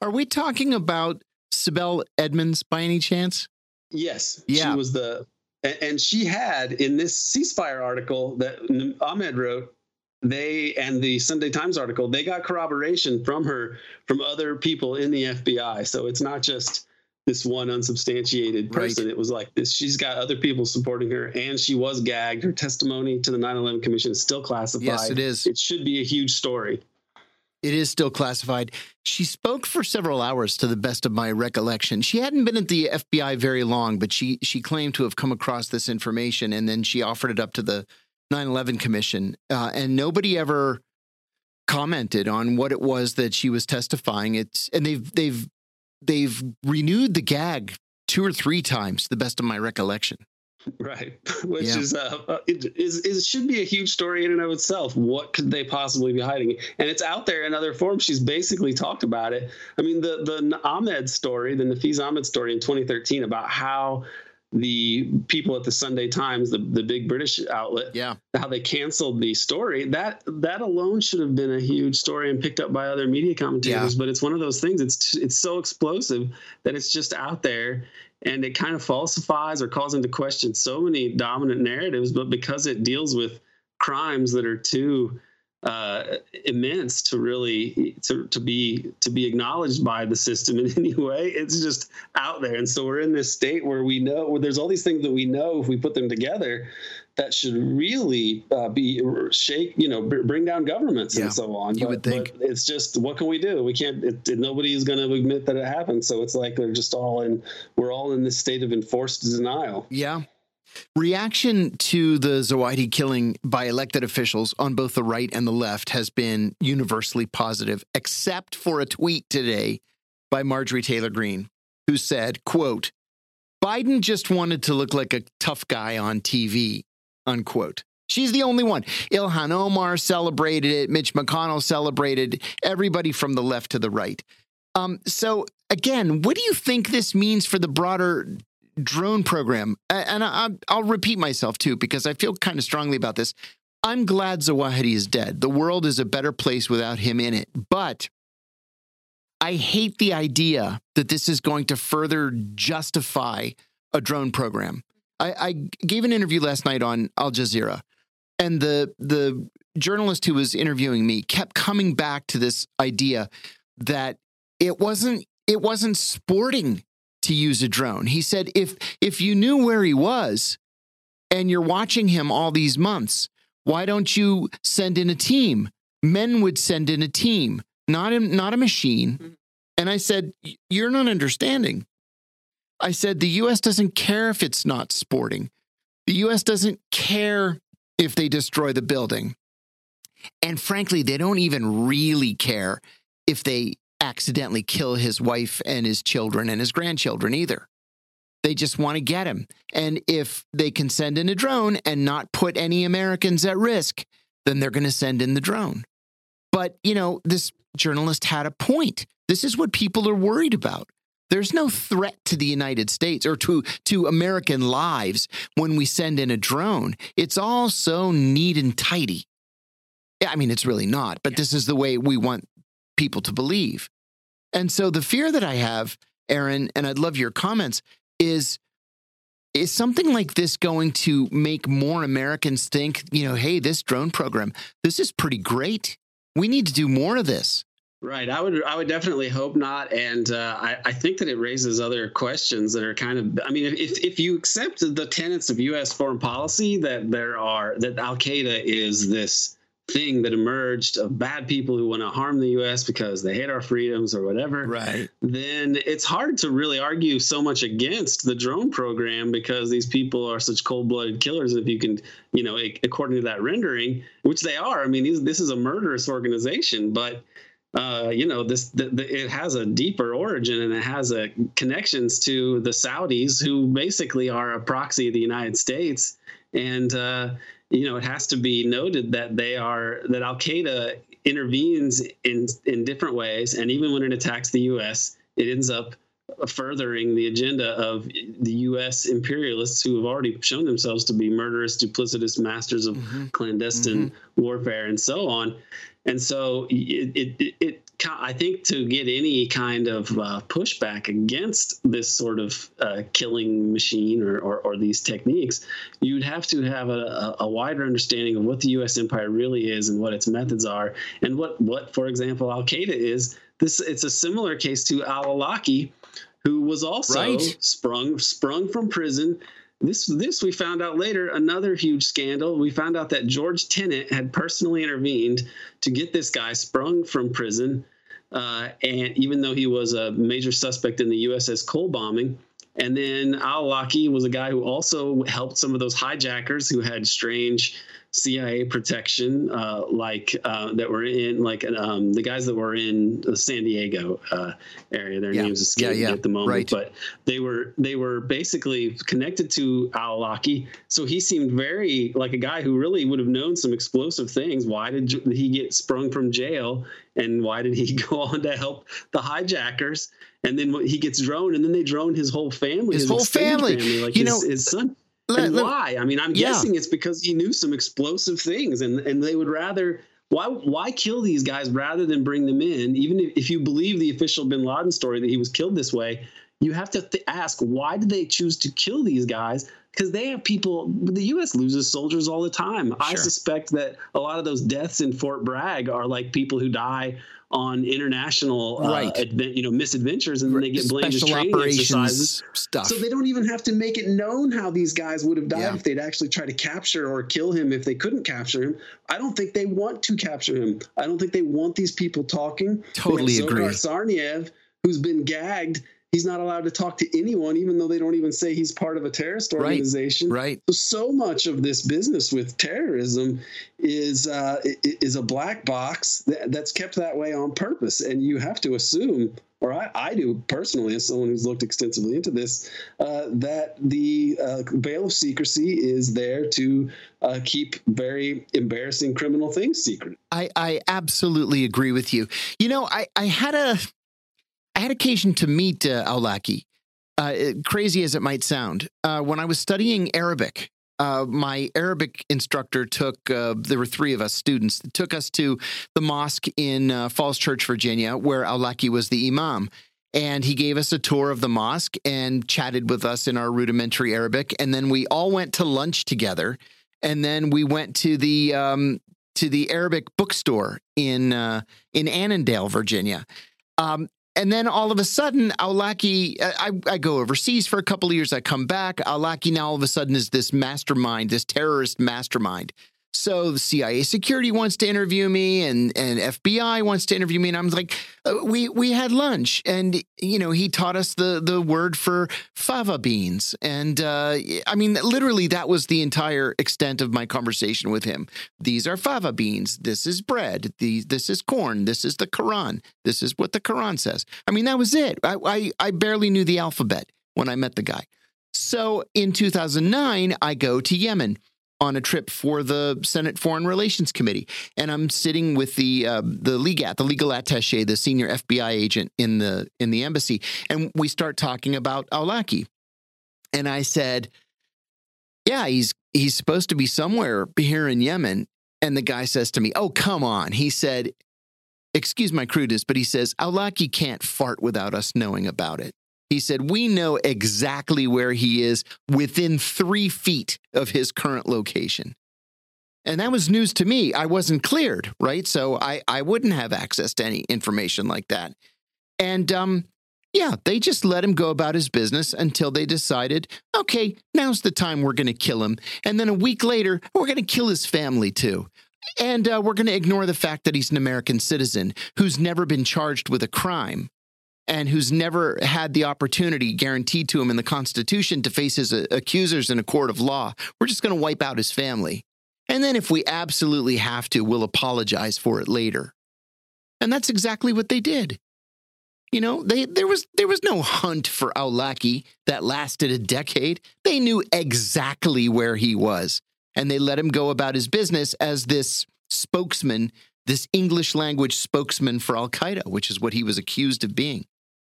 Are we talking about Sibel Edmonds by any chance? Yes. Yeah. She was the, and she had in this ceasefire article that Ahmed wrote, they and the Sunday Times article, they got corroboration from her from other people in the FBI. So it's not just this one unsubstantiated person. Right. It was like this. She's got other people supporting her, and she was gagged. Her testimony to the 9/11 Commission is still classified. Yes, it is. It should be a huge story. It is still classified. She spoke for several hours, to the best of my recollection. She hadn't been at the FBI very long, but she she claimed to have come across this information, and then she offered it up to the 9/11 Commission, uh, and nobody ever commented on what it was that she was testifying. It's and they've they've they've renewed the gag two or three times, to the best of my recollection. Right, which yeah. is uh, uh, it is it should be a huge story in and of itself. What could they possibly be hiding? And it's out there in other forms. She's basically talked about it. I mean, the the Ahmed story, the Nafeez Ahmed story in 2013 about how the people at the Sunday Times, the, the big British outlet, yeah, how they canceled the story. That that alone should have been a huge story and picked up by other media commentators. Yeah. But it's one of those things. It's it's so explosive that it's just out there, and it kind of falsifies or calls into question so many dominant narratives. But because it deals with crimes that are too uh, immense to really to, to be to be acknowledged by the system in any way. It's just out there, and so we're in this state where we know where there's all these things that we know if we put them together that should really uh, be shake you know bring down governments yeah, and so on. You but, would think it's just what can we do? We can't. It, it, nobody's going to admit that it happened, so it's like they're just all in. We're all in this state of enforced denial. Yeah, Reaction to the Zawahiri killing by elected officials on both the right and the left has been universally positive, except for a tweet today by Marjorie Taylor Greene, who said, quote, Biden just wanted to look like a tough guy on TV, unquote. She's the only one. Ilhan Omar celebrated it. Mitch McConnell celebrated. Everybody from the left to the right. Um, so again, what do you think this means for the broader drone program, and I, will repeat myself too, because I feel kind of strongly about this. I'm glad Zawahiri is dead. The world is a better place without him in it. But I hate the idea that this is going to further justify a drone program. I, I gave an interview last night on Al Jazeera, and the the journalist who was interviewing me kept coming back to this idea that it wasn't it wasn't sporting to use a drone. He said if if you knew where he was and you're watching him all these months, why don't you send in a team? Men would send in a team, not a, not a machine. Mm-hmm. And I said, you're not understanding. I said the US doesn't care if it's not sporting. The US doesn't care if they destroy the building. And frankly, they don't even really care if they accidentally kill his wife and his children and his grandchildren either. They just want to get him. And if they can send in a drone and not put any Americans at risk, then they're going to send in the drone. But, you know, this journalist had a point. This is what people are worried about. There's no threat to the United States or to, to American lives when we send in a drone. It's all so neat and tidy. I mean, it's really not, but this is the way we want people to believe. And so the fear that I have, Aaron, and I'd love your comments, is is something like this going to make more Americans think, you know, hey, this drone program, this is pretty great. We need to do more of this. Right. I would. I would definitely hope not. And uh, I, I, think that it raises other questions that are kind of. I mean, if if you accept the tenets of U.S. foreign policy that there are that Al Qaeda is this thing that emerged of bad people who want to harm the US because they hate our freedoms or whatever, right. then it's hard to really argue so much against the drone program because these people are such cold-blooded killers if you can, you know, according to that rendering, which they are. I mean, this is a murderous organization, but uh, you know, this the, the, it has a deeper origin and it has a connections to the Saudis, who basically are a proxy of the United States. And uh, you know, it has to be noted that they are that Al Qaeda intervenes in in different ways, and even when it attacks the U.S., it ends up furthering the agenda of the U.S. imperialists who have already shown themselves to be murderous, duplicitous masters of mm-hmm. clandestine mm-hmm. warfare and so on. And so it, it, it, I think to get any kind of uh, pushback against this sort of uh, killing machine or, or, or, these techniques, you'd have to have a, a, wider understanding of what the U.S. empire really is and what its methods are, and what, what for example, Al Qaeda is. This it's a similar case to Al Awlaki, who was also right. sprung sprung from prison this this we found out later another huge scandal. We found out that George Tenet had personally intervened to get this guy sprung from prison, uh, and even though he was a major suspect in the USS Cole bombing. And then Al Awlaki was a guy who also helped some of those hijackers who had strange CIA protection, uh, like uh, that were in like um, the guys that were in the San Diego uh, area. Their yeah. names escape yeah, yeah. at the moment, right. but they were they were basically connected to Al Awlaki. So he seemed very like a guy who really would have known some explosive things. Why did he get sprung from jail, and why did he go on to help the hijackers? And then he gets droned, and then they drone his whole family, his, his whole family, family like you his, know, his son let, and let, why? I mean, I'm yeah. guessing it's because he knew some explosive things, and and they would rather why why kill these guys rather than bring them in? Even if, if you believe the official Bin Laden story that he was killed this way, you have to th- ask why did they choose to kill these guys? Because they have people. The U.S. loses soldiers all the time. Sure. I suspect that a lot of those deaths in Fort Bragg are like people who die on international uh, right. uh, advent, you know misadventures and then they get blamed Special as training exercises stuff. So they don't even have to make it known how these guys would have died yeah. if they'd actually try to capture or kill him if they couldn't capture him. I don't think they want to capture him. I don't think they want these people talking. Totally agree. Tsarnaev, who's been gagged He's not allowed to talk to anyone, even though they don't even say he's part of a terrorist organization. Right. So, so much of this business with terrorism is uh, is a black box that's kept that way on purpose, and you have to assume or I, I, do personally, as someone who's looked extensively into this, uh, that the uh, veil of secrecy is there to uh, keep very embarrassing criminal things secret. I, I absolutely agree with you. You know, I, I had a I had occasion to meet uh, Awlaki, uh, crazy as it might sound. Uh, when I was studying Arabic, uh, my Arabic instructor took, uh, there were three of us students, took us to the mosque in uh, Falls Church, Virginia, where Awlaki was the imam. And he gave us a tour of the mosque and chatted with us in our rudimentary Arabic. And then we all went to lunch together. And then we went to the um, to the Arabic bookstore in in Annandale, Virginia. Um, and then all of a sudden, Awlaki, I, I, go overseas for a couple of years. I come back. Awlaki now all of a sudden is this mastermind, this terrorist mastermind. So the CIA security wants to interview me, and and FBI wants to interview me, and I'm like, uh, we we had lunch, and you know he taught us the the word for fava beans, and uh, I mean literally that was the entire extent of my conversation with him. These are fava beans. This is bread. These this is corn. This is the Quran. This is what the Quran says. I mean that was it. I I, I barely knew the alphabet when I met the guy. So in 2009, I go to Yemen on a trip for the Senate Foreign Relations Committee, and I'm sitting with the uh, the legat, the legal attaché, the senior FBI agent in the in the embassy, and we start talking about Awlaki, and I said, "Yeah, he's he's supposed to be somewhere here in Yemen," and the guy says to me, "Oh, come on," he said. Excuse my crudeness, but he says, Awlaki can't fart without us knowing about it. He said, We know exactly where he is within three feet of his current location. And that was news to me. I wasn't cleared, right? So I, I wouldn't have access to any information like that. And um, yeah, they just let him go about his business until they decided, okay, now's the time we're going to kill him. And then a week later, we're going to kill his family too. And uh, we're going to ignore the fact that he's an American citizen who's never been charged with a crime and who's never had the opportunity guaranteed to him in the Constitution to face his uh, accusers in a court of law. We're just going to wipe out his family. And then, if we absolutely have to, we'll apologize for it later. And that's exactly what they did. You know, they there was there was no hunt for Aulaki that lasted a decade. They knew exactly where he was, and they let him go about his business as this spokesman, this English language spokesman for Al Qaeda, which is what he was accused of being.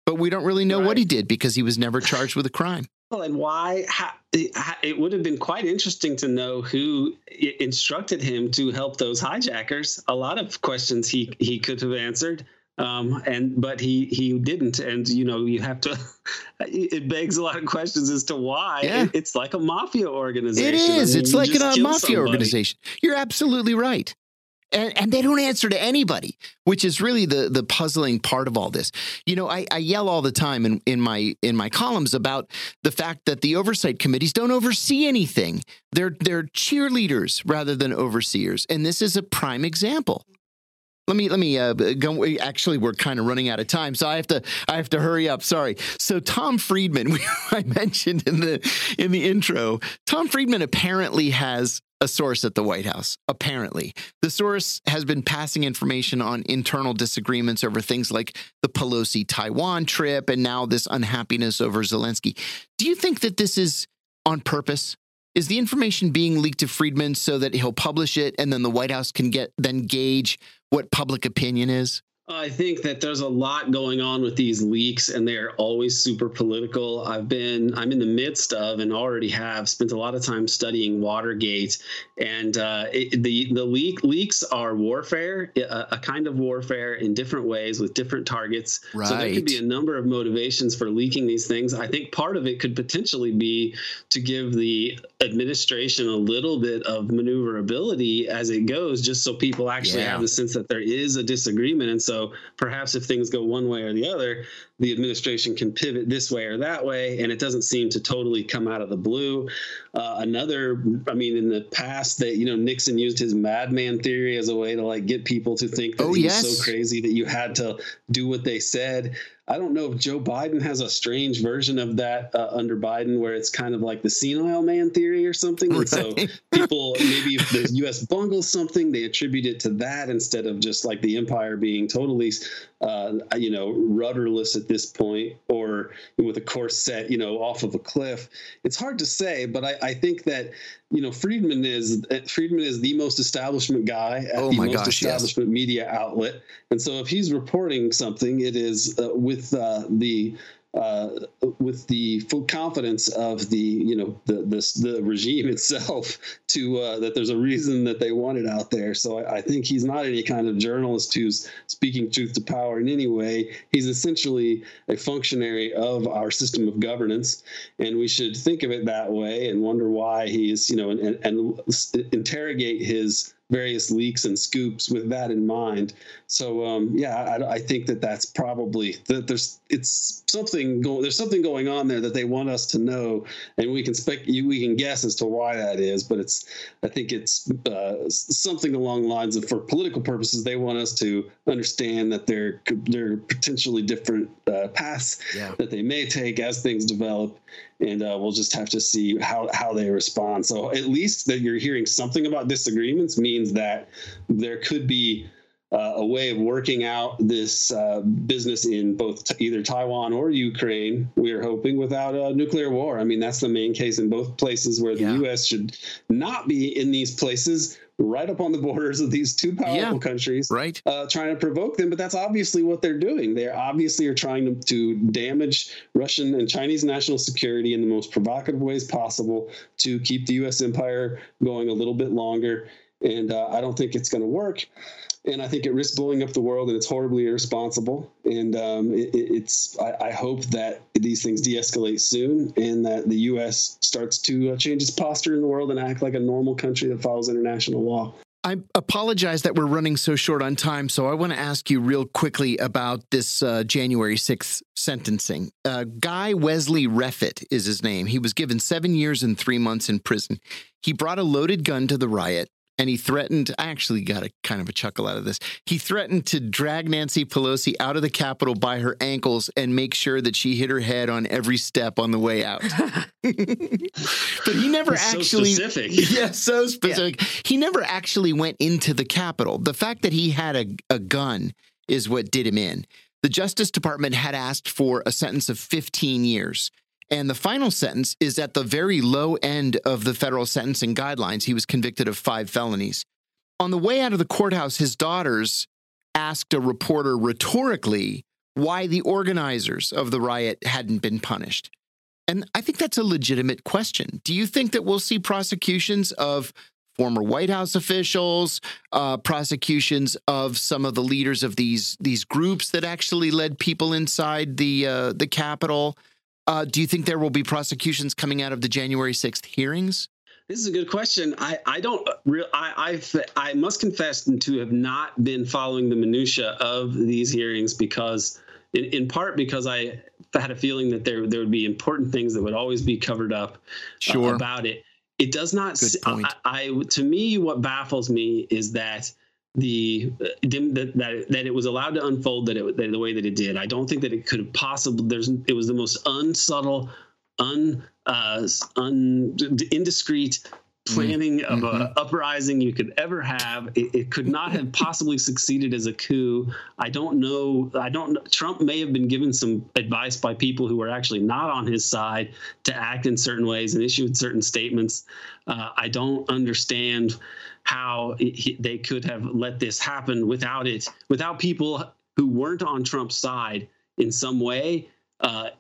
But we don't really know right. what he did because he was never charged with a crime. Well, and why? How, it would have been quite interesting to know who instructed him to help those hijackers. A lot of questions he he could have answered um, and but he he didn't and you know you have to it begs a lot of questions as to why yeah. it, it's like a mafia organization it is I mean, it's like a mafia somebody. organization you're absolutely right and, and, they don't answer to anybody, which is really the the puzzling part of all this. You know, I, I yell all the time in, in my in my columns about the fact that the oversight committees don't oversee anything. They're they're cheerleaders rather than overseers, and this is a prime example. Let me let me uh, go. Actually, we're kind of running out of time, so I have to I have to hurry up. Sorry. So Tom Friedman, I mentioned in the in the intro, Tom Friedman apparently has a source at the White House. Apparently, the source has been passing information on internal disagreements over things like the Pelosi Taiwan trip and now this unhappiness over Zelensky. Do you think that this is on purpose? Is the information being leaked to Friedman so that he'll publish it and then the White House can get then gauge what public opinion is? I think that there's a lot going on with these leaks, and they're always super political. I've been, I'm in the midst of, and already have spent a lot of time studying Watergate, and uh, it, the the leak leaks are warfare, a, a, kind of warfare in different ways with different targets. Right. So there could be a number of motivations for leaking these things. I think part of it could potentially be to give the administration a little bit of maneuverability as it goes, just so people actually yeah. have the sense that there is a disagreement, and so so perhaps if things go one way or the other, the administration can pivot this way or that way, and it doesn't seem to totally come out of the blue. Uh, another, I mean, in the past, that you know Nixon used his madman theory as a way to like get people to think that oh, he yes. was so crazy that you had to do what they said. I don't know if Joe Biden has a strange version of that uh, under Biden, where it's kind of like the senile man theory or something. Right. And so people, maybe if the U.S. bungles something, they attribute it to that instead of just like the empire being totally, uh, you know, rudderless at this point or with a course set, you know, off of a cliff. It's hard to say, but I, I think that you know Friedman is Friedman is the most establishment guy at oh the most gosh, establishment yes. media outlet, and so if he's reporting something, it is uh, with uh, the uh, with the full confidence of the you know the the, the regime itself to uh, that there's a reason that they want it out there. So I, I, think he's not any kind of journalist who's speaking truth to power in any way. He's essentially a functionary of our system of governance, and we should think of it that way and wonder why he's you know and, and, and interrogate his various leaks and scoops with that in mind. So um, yeah, I, I, think that that's probably that there's it's something going there's something going on there that they want us to know, and we can spec we can guess as to why that is. But it's I think it's uh, something along the lines of for political purposes they want us to understand that there there are potentially different uh, paths yeah. that they may take as things develop and uh, we'll just have to see how, how they respond. So at least that you're hearing something about disagreements means that there could be uh, a way of working out this uh, business in both t- either Taiwan or Ukraine. We are hoping without a nuclear war. I mean, that's the main case in both places where the yeah. U.S. should not be in these places right up on the borders of these two powerful yeah, countries, right? Uh, trying to provoke them, but that's obviously what they're doing. They obviously are trying to, to damage Russian and Chinese national security in the most provocative ways possible to keep the U.S. empire going a little bit longer. And uh, I don't think it's going to work and I think it risks blowing up the world, and it's horribly irresponsible. And um, it, it's I, I, hope that these things de-escalate soon, and that the U.S. starts to uh, change its posture in the world and act like a normal country that follows international law. I apologize that we're running so short on time, so I want to ask you real quickly about this uh, January 6th sentencing. Uh, Guy Wesley Reffitt is his name. He was given seven years and three months in prison. He brought a loaded gun to the riot and he threatened i actually got a kind of a chuckle out of this he threatened to drag nancy pelosi out of the capitol by her ankles and make sure that she hit her head on every step on the way out but he never That's actually so specific. yeah so specific yeah. he never actually went into the capitol the fact that he had a, a gun is what did him in. The Justice Department had asked for a sentence of 15 years. And the final sentence is at the very low end of the federal sentencing guidelines. He was convicted of five felonies. On the way out of the courthouse, his daughters asked a reporter rhetorically why the organizers of the riot hadn't been punished. And I think that's a legitimate question. Do you think that we'll see prosecutions of former White House officials, uh, prosecutions of some of the leaders of these these groups that actually led people inside the uh, the Capitol? Uh, do you think there will be prosecutions coming out of the January sixth hearings? This is a good question. I, I don't real I I've, I must confess to have not been following the minutia of these hearings because in, in part because I had a feeling that there there would be important things that would always be covered up uh, sure. uh, about it. It does not. Good I, I, to me, what baffles me is that the that, that that it was allowed to unfold that it that the way that it did. I don't think that it could have possibly. There's it was the most unsubtle, un uh, un indiscreet planning mm-hmm. of an mm-hmm. uprising you could ever have. It, it, could not have possibly succeeded as a coup. I don't know. I don't. Trump may have been given some advice by people who were actually not on his side to act in certain ways and issued certain statements. Uh, I don't understand how they could have let this happen without it, without people who weren't on Trump's side in some way. Uh,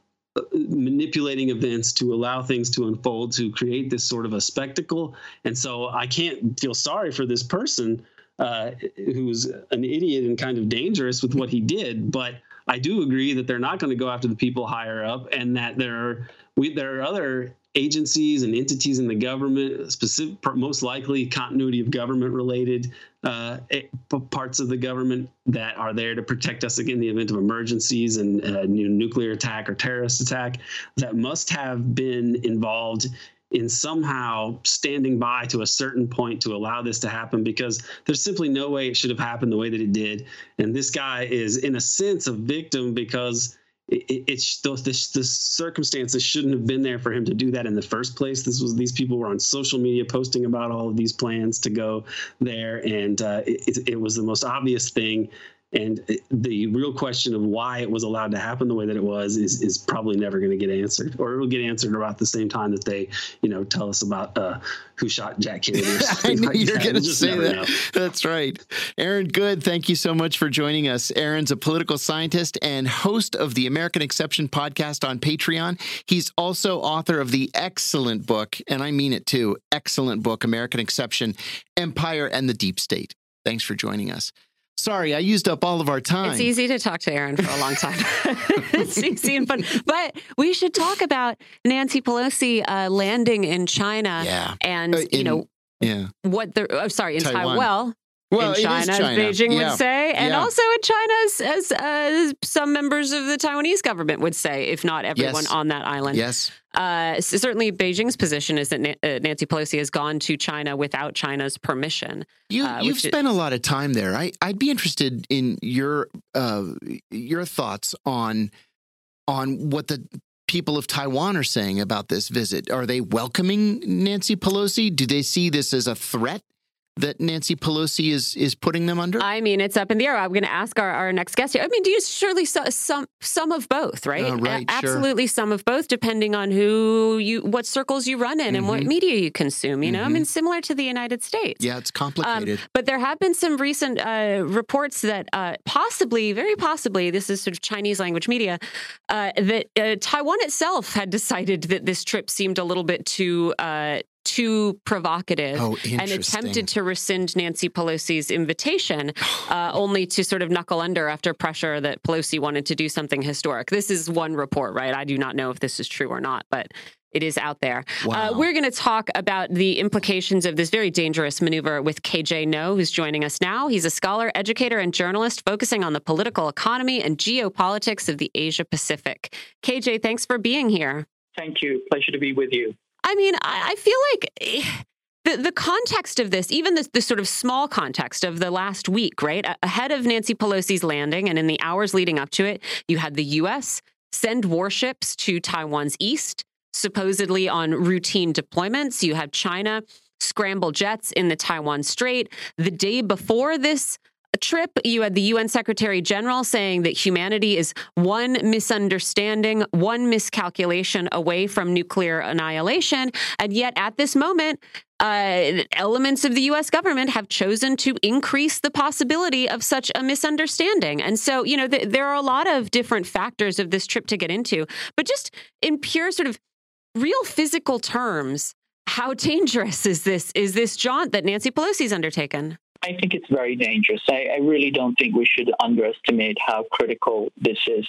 manipulating events to allow things to unfold to create this sort of a spectacle and so i can't feel sorry for this person uh, who's an idiot and kind of dangerous with what he did but i do agree that they're not going to go after the people higher up and that there are we, there are other agencies and entities in the government, specific, most likely continuity of government related uh, parts of the government that are there to protect us again in the event of emergencies and uh, nuclear attack or terrorist attack that must have been involved in somehow standing by to a certain point to allow this to happen because there's simply no way it should have happened the way that it did. And this guy is, in a sense, a victim because it, it's the circumstances shouldn't have been there for him to do that in the first place. This was these people were on social media posting about all of these plans to go there, and uh, it, it was the most obvious thing and the real question of why it was allowed to happen the way that it was is, is probably never going to get answered, or it will get answered about the same time that they, you know, tell us about uh, who shot Jack Kennedy. I knew like you're going to say that. Know. That's right. Aaron Good, thank you so much for joining us. Aaron's a political scientist and host of the American Exception podcast on Patreon. He's also author of the excellent book, and I mean it too, excellent book, American Exception Empire and the Deep State. Thanks for joining us. Sorry, I used up all of our time. It's easy to talk to Aaron for a long time. it's easy and fun. But we should talk about Nancy Pelosi uh, landing in China yeah. and, uh, in, you know, yeah. what the, oh, sorry, in Taiwan. Taiwan well, in China, China, as Beijing yeah. would say, and yeah. also in China, as, as uh, some members of the Taiwanese government would say, if not everyone yes. on that island. Yes. Uh, certainly, Beijing's position is that Na- uh, Nancy Pelosi has gone to China without China's permission. You, uh, you've spent a lot of time there. I, would be interested in your uh, your thoughts on on what the people of Taiwan are saying about this visit. Are they welcoming Nancy Pelosi? Do they see this as a threat that Nancy Pelosi is is putting them under? I mean, it's up in the air. I'm going to ask our, our next guest here. I mean, do you surely some some of both, right? Uh, right, A- absolutely sure. some of both, depending on who you, what circles you run in, mm-hmm. and what mm-hmm. media you consume. You know, mm-hmm. I mean, similar to the United States. Yeah, it's complicated. Um, but there have been some recent uh, reports that uh, possibly, very possibly, this is sort of Chinese language media, uh, that uh, Taiwan itself had decided that this trip seemed a little bit too uh, too provocative oh, and attempted to rescind Nancy Pelosi's invitation, uh, only to sort of knuckle under after pressure that Pelosi wanted to do something historic. This is one report, right? I do not know if this is true or not, but it is out there. Uh, wow. Uh, we're going to talk about the implications of this very dangerous maneuver with KJ Noh, who's joining us now. He's a scholar, educator, and journalist focusing on the political economy and geopolitics of the Asia Pacific. KJ, thanks for being here. Thank you. Pleasure to be with you. I mean, I, I feel like. Eh, the, the context of this, even the, the sort of small context of the last week, right? Ahead of Nancy Pelosi's landing and in the hours leading up to it, you had the U.S. send warships to Taiwan's east, supposedly on routine deployments. You had China scramble jets in the Taiwan Strait. The day before this trip, you had the UN Secretary General saying that humanity is one misunderstanding, one miscalculation away from nuclear annihilation. And yet, at this moment, uh, elements of the US government have chosen to increase the possibility of such a misunderstanding. And so, you know, th- there are a lot of different factors of this trip to get into, but just in pure sort of real physical terms, how dangerous is this is this jaunt that Nancy Pelosi's undertaken? I think it's very dangerous. I, I, really don't think we should underestimate how critical this is.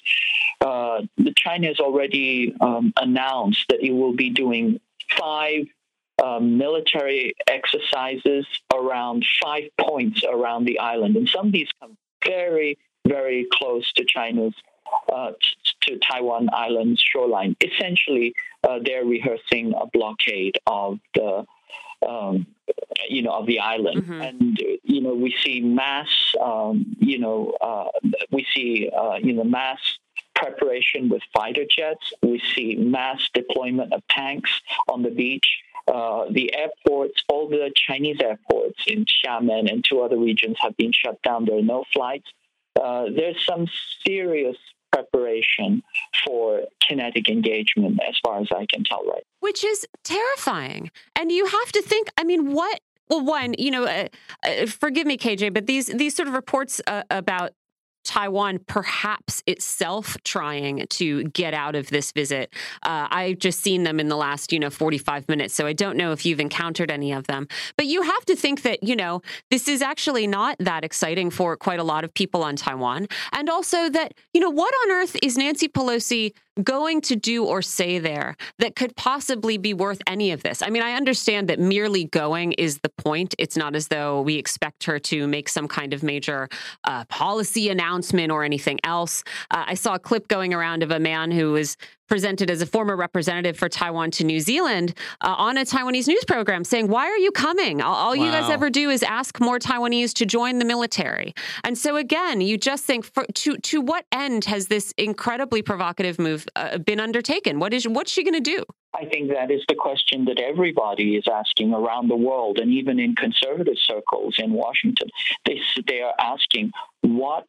Uh, China has already um, announced that it will be doing five um, military exercises around five points around the island, and some of these come very, very close to China's uh, to Taiwan Island's shoreline. Essentially, uh, they're rehearsing a blockade of the um, you know, of the island. Mm-hmm. And, you know, we see mass, um, you know, uh, we see, uh, you know, mass preparation with fighter jets. We see mass deployment of tanks on the beach. Uh, the airports, all the Chinese airports in Xiamen and two other regions have been shut down. There are no flights. Uh, there's some serious preparation for kinetic engagement, as far as I can tell, right? Which is terrifying. And you have to think, I mean, what well, one, you know, uh, uh, forgive me, KJ, but these these sort of reports uh, about Taiwan perhaps itself trying to get out of this visit. Uh, I've just seen them in the last, you know, 45 minutes, so I don't know if you've encountered any of them. But you have to think that, you know, this is actually not that exciting for quite a lot of people on Taiwan. And also that, you know, what on earth is Nancy Pelosi going to do or say there that could possibly be worth any of this? I mean, I understand that merely going is the point. It's not as though we expect her to make some kind of major uh, policy announcement or anything else. Uh, I saw a clip going around of a man who was presented as a former representative for Taiwan to New Zealand uh, on a Taiwanese news program saying, Why are you coming? All, all wow. you guys ever do is ask more Taiwanese to join the military. And so, again, you just think, for, to, to what end has this incredibly provocative move uh, been undertaken? What is, what's she going to do? I think that is the question that everybody is asking around the world, and even in conservative circles in Washington. They, they are asking, What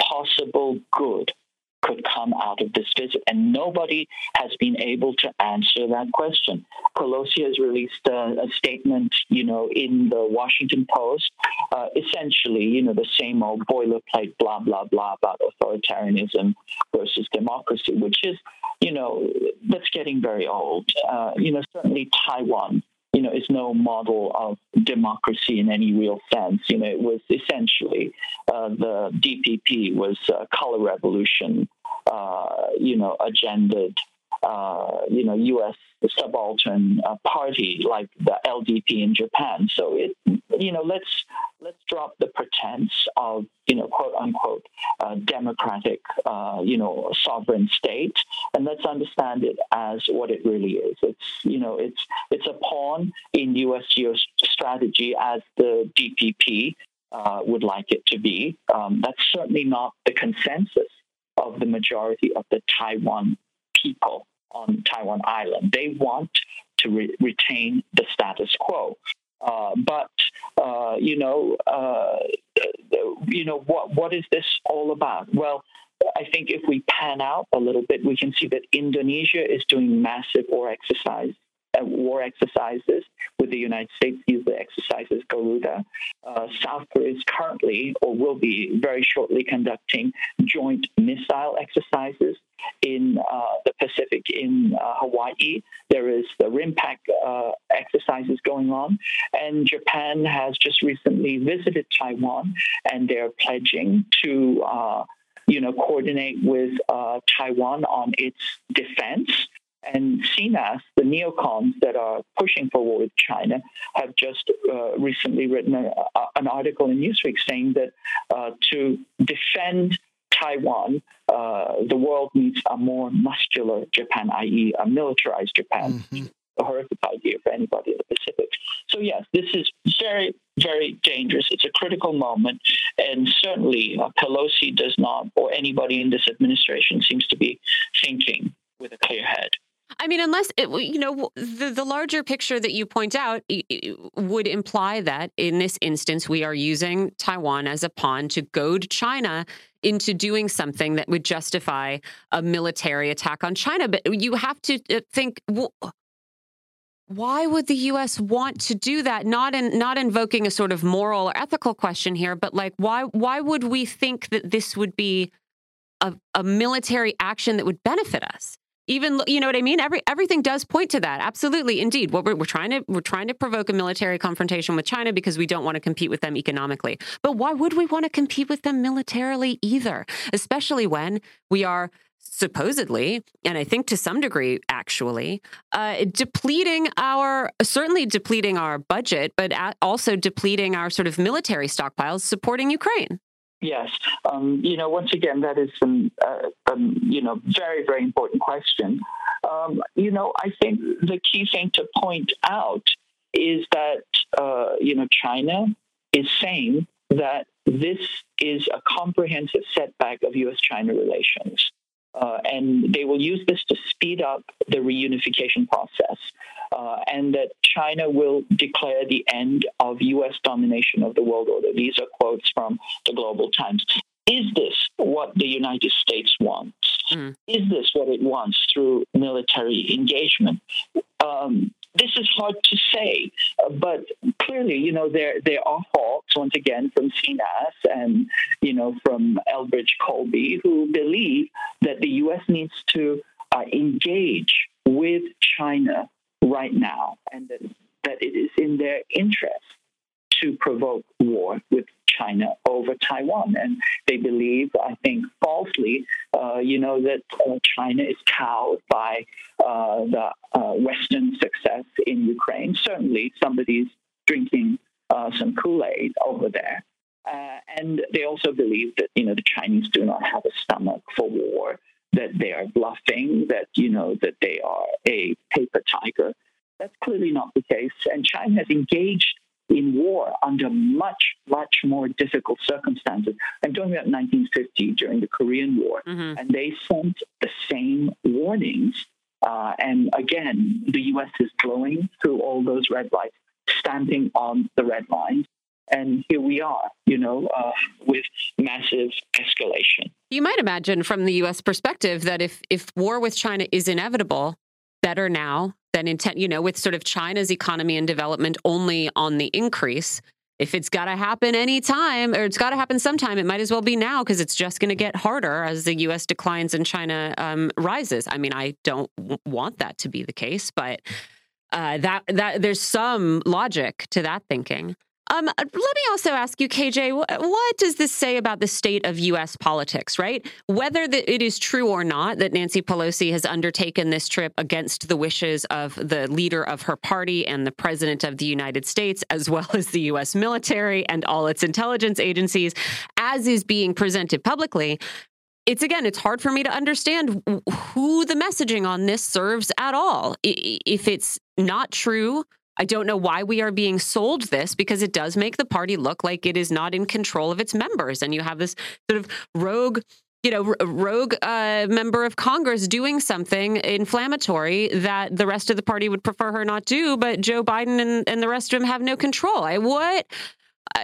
possible good could come out of this visit. And nobody has been able to answer that question. Pelosi has released a, a statement, you know, in the Washington Post, uh, essentially, you know, the same old boilerplate blah, blah, blah about authoritarianism versus democracy, which is, you know, that's getting very old. Uh, you know, certainly Taiwan you know, is no model of democracy in any real sense. You know, it was essentially uh, the DPP was color revolution, uh, you know, agendaed, uh, you know, U.S. subaltern uh, party like the LDP in Japan. So it, you know, let's let's drop the pretense of you know quote unquote uh, democratic uh, you know sovereign state and let's understand it as what it really is it's you know it's it's a pawn in US geostrategy as the DPP uh, would like it to be um, that's certainly not the consensus of the majority of the Taiwan people on Taiwan Island they want to re- retain the status quo uh, but uh, you know, uh, you know what what is this all about? Well, I think if we pan out a little bit, we can see that Indonesia is doing massive war exercise uh, war exercises with the United States. Use the exercises Garuda. Uh, South Korea is currently or will be very shortly conducting joint missile exercises in uh, the Pacific in uh, Hawaii. There is the RIMPAC uh, exercises going on, and Japan has just recently visited Taiwan, and they're pledging to. You know, coordinate with uh, Taiwan on its defense and CNAS, the neocons that are pushing for war with China, have just uh, recently written a, a, an article in Newsweek saying that uh, to defend Taiwan, uh, the world needs a more muscular Japan, i.e., a militarized Japan. Mm-hmm. A horrific idea for anybody in the Pacific. So, yes, this is very, very dangerous. It's a critical moment. And certainly, uh, Pelosi does not, or anybody in this administration seems to be thinking with a clear head. I mean, unless it, you know the the larger picture that you point out would imply that in this instance we are using Taiwan as a pawn to goad China into doing something that would justify a military attack on China. But you have to uh, think. Well, why would the U.S. want to do that? Not in not invoking a sort of moral or ethical question here, but like why why would we think that this would be a, a military action that would benefit us? Even you know what I mean. Every everything does point to that. Absolutely, indeed. What we're, we're trying to we're trying to provoke a military confrontation with China because we don't want to compete with them economically. But why would we want to compete with them militarily either? Especially when we are supposedly, and I think to some degree, actually, uh, depleting our certainly depleting our budget, but also depleting our sort of military stockpiles supporting Ukraine. Yes, um, you know, once again, that is some, uh, um, you know, very, very important question. Um, you know, I think the key thing to point out is that, uh, you know, China is saying that this is a comprehensive setback of U.S. China relations. Uh, and they will use this to speed up the reunification process, uh, and that China will declare the end of U.S. domination of the world order. These are quotes from the Global Times. Is this what the United States wants? Mm. Is this what it wants through military engagement? Um, this is hard to say, but clearly, you know, there there are hawks once again from CNAS and you know from Elbridge Colby who believe that the U.S. needs to uh, engage with China right now, and that, that it is in their interest to provoke war with China over Taiwan. And they believe, I think falsely, uh, you know, that uh, China is cowed by uh, the uh, Western success in Ukraine. Certainly, somebody's drinking uh, some Kool Aid over there. Uh, and they also believe that, you know, the Chinese do not have a stomach for war, that they are bluffing, that, you know, that they are a paper tiger. That's clearly not the case. And China has engaged in war under much, much more difficult circumstances. I'm talking about 1950 during the Korean War, mm-hmm. and they sent the same warnings. Uh, and again, the U.S. is blowing through all those red lights, stamping on the red lines. And here we are, you know, uh, with massive escalation. You might imagine from the U.S. perspective that if, if war with China is inevitable, better now than intent, you know, with sort of China's economy and development only on the increase. If it's got to happen anytime or it's got to happen sometime, it might as well be now because it's just going to get harder as the U.S. declines and China um, rises. I mean, I don't want that to be the case, but uh, that that there's some logic to that thinking. Um, let me also ask you, KJ, what does this say about the state of U.S. politics, right? Whether the, it is true or not that Nancy Pelosi has undertaken this trip against the wishes of the leader of her party and the president of the United States, as well as the U.S. military and all its intelligence agencies, as is being presented publicly, it's again, it's hard for me to understand who the messaging on this serves at all. If it's not true, I don't know why we are being sold this because it does make the party look like it is not in control of its members. And you have this sort of rogue you know, rogue uh, member of Congress doing something inflammatory that the rest of the party would prefer her not do, but Joe Biden and, and the rest of them have no control. I, what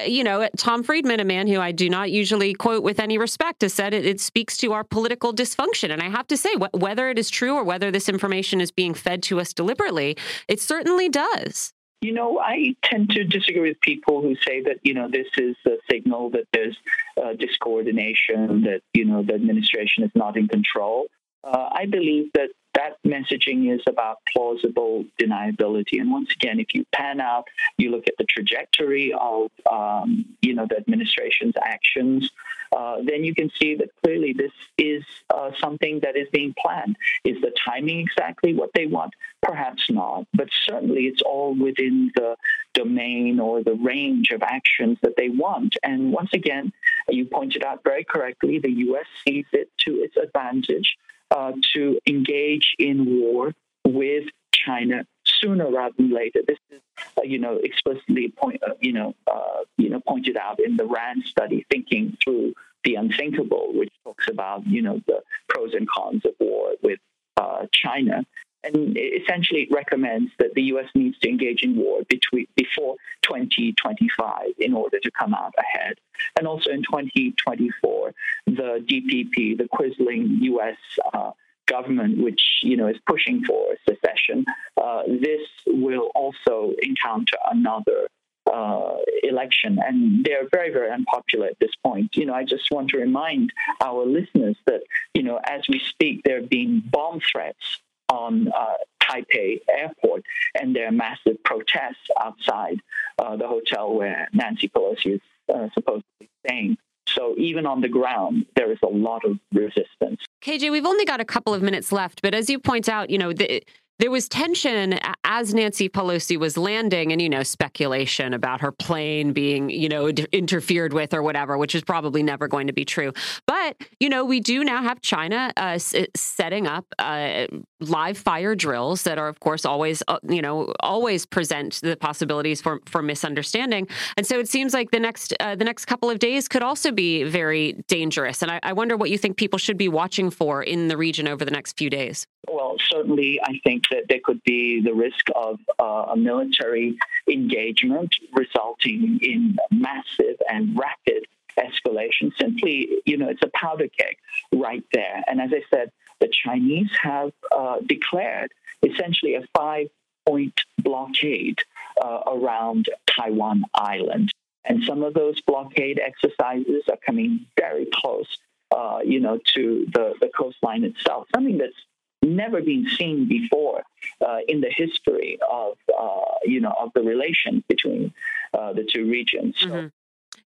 you know, Tom Friedman, a man who I do not usually quote with any respect, has said it, it speaks to our political dysfunction. And I have to say, wh- whether it is true or whether this information is being fed to us deliberately, it certainly does. You know, I tend to disagree with people who say that, you know, this is a signal that there's uh, discoordination, that, you know, the administration is not in control. Uh, I believe that that messaging is about plausible deniability. And once again, if you pan out, you look at the trajectory of um, you know the administration's actions, uh, then you can see that clearly this is uh, something that is being planned. Is the timing exactly what they want? Perhaps not, but certainly it's all within the domain or the range of actions that they want. And once again, you pointed out very correctly, the U.S. sees it to its advantage uh, to engage in war with China sooner rather than later. This is, uh, you know, explicitly point, uh, you know, uh, you know, pointed out in the RAND study, thinking through the unthinkable, which talks about, you know, the pros and cons of war with uh, China. And essentially it recommends that the U.S. needs to engage in war between before 2025 in order to come out ahead. And also in 2024, the DPP, the quisling U.S. Uh, government, which you know is pushing for secession, uh, this will also encounter another uh, election, and they're very, very unpopular at this point. You know, I just want to remind our listeners that you know, as we speak, there have been bomb threats on uh, Taipei airport, and there are massive protests outside uh, the hotel where Nancy Pelosi is uh, supposedly staying. So even on the ground, there is a lot of resistance. KJ, we've only got a couple of minutes left, but as you point out, you know, the, there was tension as Nancy Pelosi was landing and, you know, speculation about her plane being, you know, interfered with or whatever, which is probably never going to be true. But, you know, we do now have China uh, setting up uh, live fire drills that are, of course, always, uh, you know, always present the possibilities for, for misunderstanding. And so it seems like the next uh, the next couple of days could also be very dangerous. And I, I wonder what you think people should be watching for in the region over the next few days. Well, certainly, I think that there could be the risk of uh, a military engagement resulting in massive and rapid escalation. Simply, you know, it's a powder keg right there. And as I said, the Chinese have uh, declared essentially a five point blockade uh, around Taiwan Island. And some of those blockade exercises are coming very close, uh, you know, to the, the coastline itself, something that's never been seen before uh, in the history of uh, you know of the relations between uh, the two regions. Mm-hmm.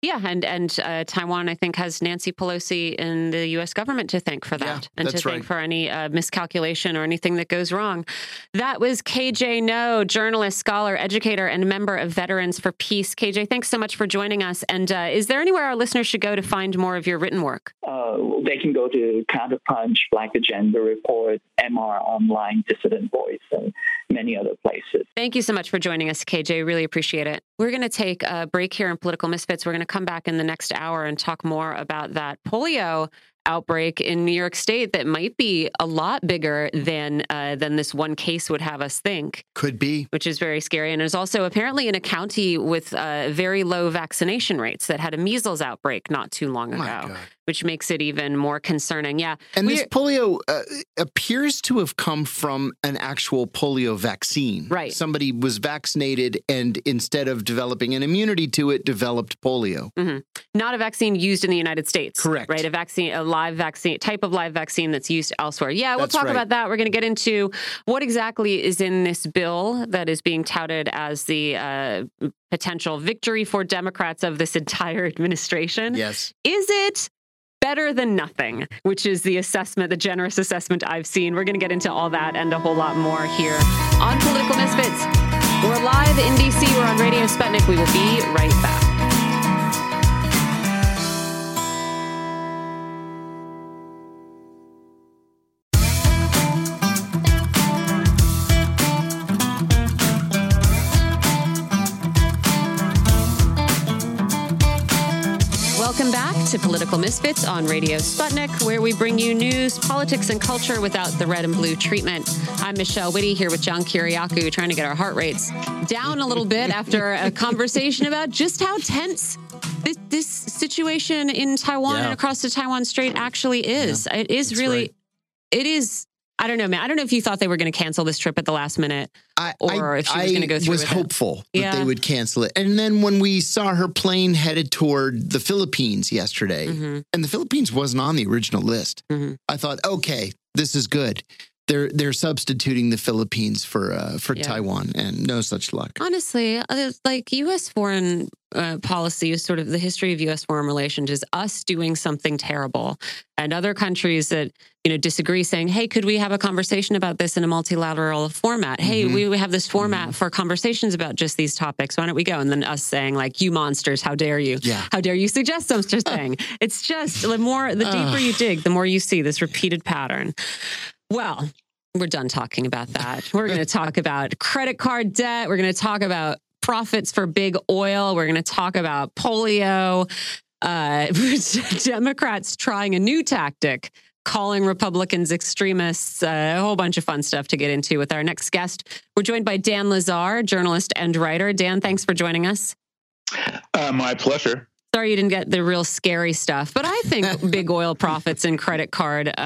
Yeah, and and uh, Taiwan, I think, has Nancy Pelosi and the U.S. government to thank for that, yeah, and to thank for any uh, miscalculation or anything that goes wrong. That was KJ Noh, journalist, scholar, educator, and member of Veterans for Peace. KJ, thanks so much for joining us. And uh, is there anywhere our listeners should go to find more of your written work? Uh, they can go to Counterpunch, Black Agenda Report, MR Online, Dissident Voice, and many other places. Thank you so much for joining us, KJ. Really appreciate it. We're going to take a break here in Political Misfits. We're going to come back in the next hour and talk more about that polio outbreak in New York State that might be a lot bigger than uh, than this one case would have us think. Could be, which is very scary, and is also apparently in a county with uh, very low vaccination rates that had a measles outbreak not too long ago which makes it even more concerning. Yeah. And this polio uh, appears to have come from an actual polio vaccine. Right. Somebody was vaccinated and instead of developing an immunity to it, developed polio. Mm-hmm. Not a vaccine used in the United States. Correct. Right. A vaccine, a live vaccine, type of live vaccine that's used elsewhere. Yeah, we'll that's talk right. about that. We're going to get into what exactly is in this bill that is being touted as the uh, potential victory for Democrats of this entire administration. Yes. Is it better than nothing, which is the assessment, the generous assessment I've seen. We're going to get into all that and a whole lot more here on Political Misfits. We're live in DC. We're on Radio Sputnik. We will be right back. Political Misfits on Radio Sputnik, where we bring you news, politics, and culture without the red and blue treatment. I'm Michelle Witte here with John Kiriakou, trying to get our heart rates down a little bit after a conversation about just how tense this, this situation in Taiwan Yeah. and across the Taiwan Strait actually is. It is really, right. it is. I don't know, man. I don't know if you thought they were going to cancel this trip at the last minute. I, Or I, if she was gonna go through it. I was hopeful that Yeah. they would cancel it. And then when we saw her plane headed toward the Philippines yesterday, Mhm. and the Philippines wasn't on the original list, Mhm. I thought, okay, this is good. They're they're substituting the Philippines for uh, for Yeah. Taiwan, and no such luck. Honestly, uh, like U.S. foreign uh, policy is sort of the history of U.S. foreign relations is us doing something terrible, and other countries that you know disagree, saying, "Hey, could we have a conversation about this in a multilateral format? Hey, Mhm. we, we have this format for conversations about just these topics. Why don't we go?" And then us saying, "Like, you monsters, how dare you? Yeah. How dare you suggest some such a thing?" it's just the more the deeper you dig, the more you see this repeated pattern. Well, we're done talking about that. We're going to talk about credit card debt. We're going to talk about profits for big oil. We're going to talk about polio. Uh, Democrats trying a new tactic calling Republicans extremists, uh, a whole bunch of fun stuff to get into with our next guest. We're joined by Dan Lazare, journalist and writer. Dan, thanks for joining us. Uh, my pleasure. Sorry you didn't get the real scary stuff, but I think big oil profits and credit card uh,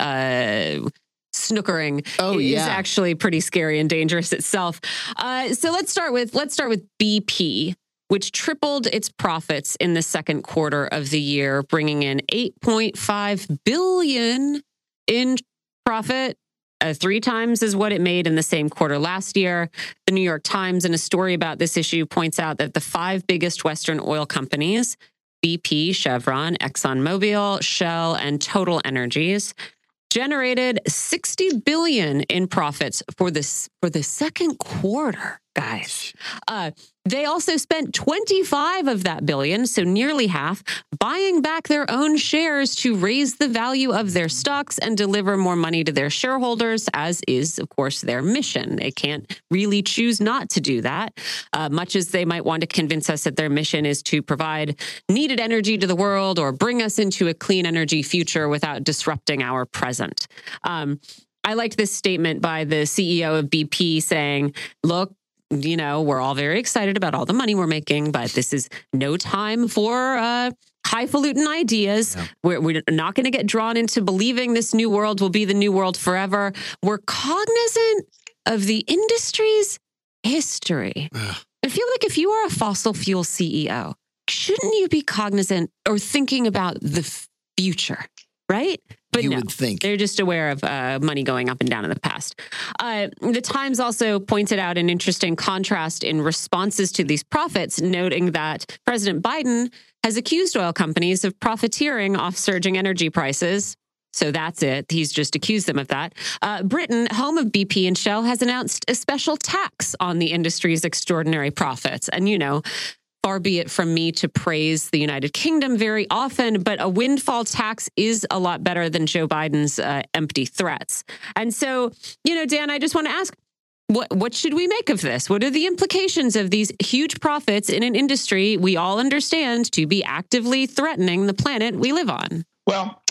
uh, snookering oh, is yeah. actually pretty scary and dangerous itself. Uh, so let's start with let's start with BP which tripled its profits in the second quarter of the year, bringing in 8.5 billion in profit, uh, three times as what it made in the same quarter last year. The New York Times, in a story about this issue, points out that the five biggest Western oil companies BP, Chevron, ExxonMobil, Shell, and Total Energies generated 60 billion in profits for this for the second quarter guys uh, they also spent 25 of that billion, so nearly half, buying back their own shares to raise the value of their stocks and deliver more money to their shareholders, as is, of course, their mission. They can't really choose not to do that, uh, much as they might want to convince us that their mission is to provide needed energy to the world or bring us into a clean energy future without disrupting our present. Um, I liked this statement by the CEO of BP saying, look, you know, we're all very excited about all the money we're making, but this is no time for uh, highfalutin ideas. Yeah. We're, we're not going to get drawn into believing this new world will be the new world forever. We're cognizant of the industry's history. Ugh. I feel like if you are a fossil fuel CEO, shouldn't you be cognizant or thinking about the future, right? But you no, would think. they're just aware of uh, money going up and down in the past. Uh, the Times also pointed out an interesting contrast in responses to these profits, noting that President Biden has accused oil companies of profiteering off surging energy prices. So that's it. He's just accused them of that. Uh, Britain, home of BP and Shell, has announced a special tax on the industry's extraordinary profits. And, you know, far be it from me to praise the United Kingdom very often, but a windfall tax is a lot better than Joe Biden's uh, empty threats. And so, you know, Dan, I just want to ask. What what should we make of this? What are the implications of these huge profits in an industry we all understand to be actively threatening the planet we live on? Well,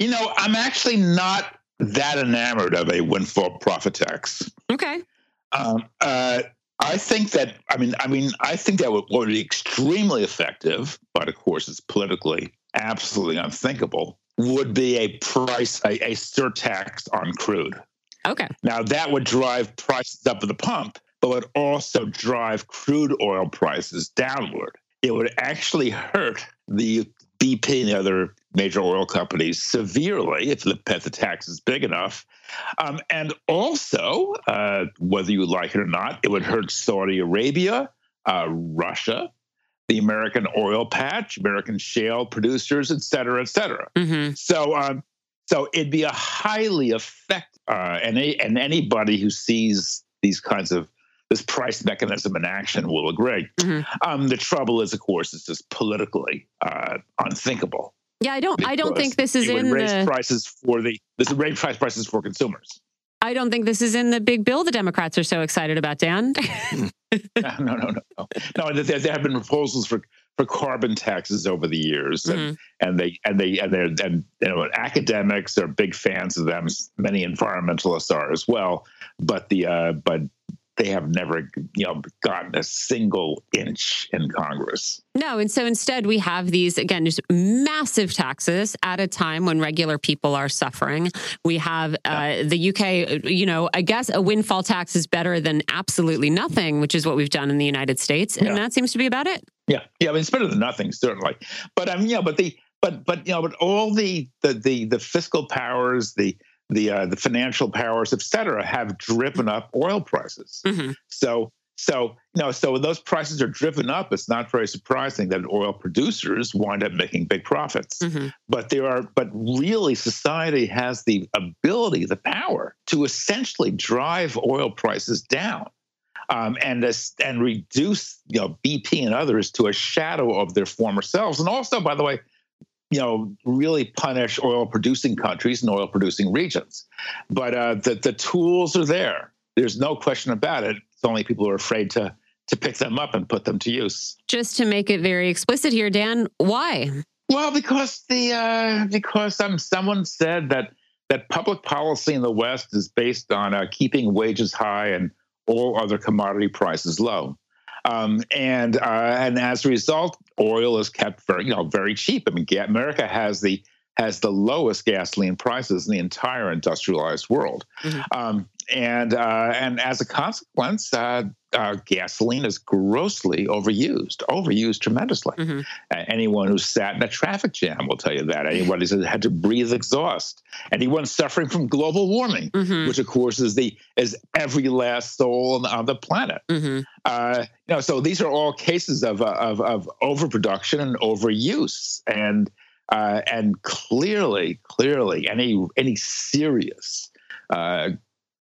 you know, I'm actually not that enamored of a windfall profit tax. Okay. Um, uh, I think that I mean I mean I think that would, would be extremely effective, but of course it's politically absolutely unthinkable. Would be a price a, a surtax on crude. Okay. Now that would drive prices up at the pump, but would also drive crude oil prices downward. It would actually hurt the BP and the other major oil companies severely if the, the tax is big enough. Um, and also, uh, whether you like it or not, it would hurt Saudi Arabia, uh, Russia, the American oil patch, American shale producers, et cetera, et cetera. Mm-hmm. So, um, so it'd be a highly effective, uh, and, a, and anybody who sees these kinds of this price mechanism in action will agree. Mm-hmm. Um, the trouble is, of course, it's just politically uh, unthinkable. Yeah, I don't. I don't think this is in raise the prices for the this raise price prices for consumers. I don't think this is in the big bill the Democrats are so excited about, Dan. no, no, no, no. No, there, there have been proposals for for carbon taxes over the years, and, mm-hmm. and they and they and they're and you know academics are big fans of them. Many environmentalists are as well. But the uh, but they have never you know gotten a single inch in congress. No and so instead we have these again just massive taxes at a time when regular people are suffering. We have uh, the uk you know i guess a windfall tax is better than absolutely nothing which is what we've done in the united states and yeah. that seems to be about it. Yeah yeah I mean, it's better than nothing certainly. But i um yeah but the but but you know but all the the the, the fiscal powers the the uh, the financial powers, et cetera, have driven up oil prices. Mm-hmm. So so you know, so when those prices are driven up, it's not very surprising that oil producers wind up making big profits. Mm-hmm. But there are, but really, society has the ability, the power to essentially drive oil prices down. Um, and and reduce you know BP and others to a shadow of their former selves, and also, by the way, you know, really punish oil producing countries and oil producing regions. But uh, the, the tools are there. There's no question about it. It's only people who are afraid to to pick them up and put them to use. Just to make it very explicit here, Dan, why? Well, because the uh, because um, someone said that that public policy in the West is based on uh, keeping wages high and all other commodity prices low. Um, and uh, and as a result, oil is kept very you know very cheap. I mean, America has the has the lowest gasoline prices in the entire industrialized world. Mm-hmm. Um, and uh, and as a consequence, uh, uh, gasoline is grossly overused, overused tremendously. Mm-hmm. anyone who sat in a traffic jam will tell you that. Anyone who's had to breathe exhaust. Anyone suffering from global warming, mm-hmm. which of course is the is every last soul on the, on the planet. Mm-hmm. Uh, you know, so these are all cases of of, of overproduction and overuse, and uh, and clearly, clearly, any any serious uh,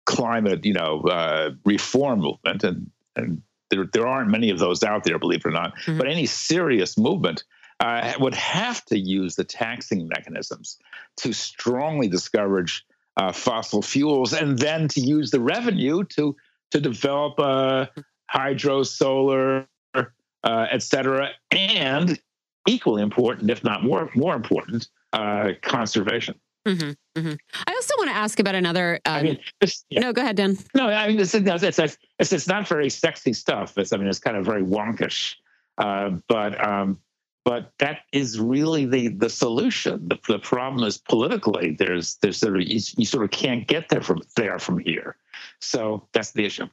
climate, you know, uh, reform movement, and and there there aren't many of those out there, believe it or not. Mm-hmm. But any serious movement uh, would have to use the taxing mechanisms to strongly discourage uh, fossil fuels, and then to use the revenue to to develop uh, hydro, solar, et cetera, and equally important, if not more more important, uh, conservation. Mm-hmm, mm-hmm. I also want to ask about another. Um, I mean, this, yeah. no, go ahead, Dan. No, I mean, it's, it's, it's, it's, not very sexy stuff. It's, I mean, it's kind of very wonkish, uh, but um, but that is really the the solution. The, the problem is politically, there's there's sort of you, you sort of can't get there from there from here. So that's the issue.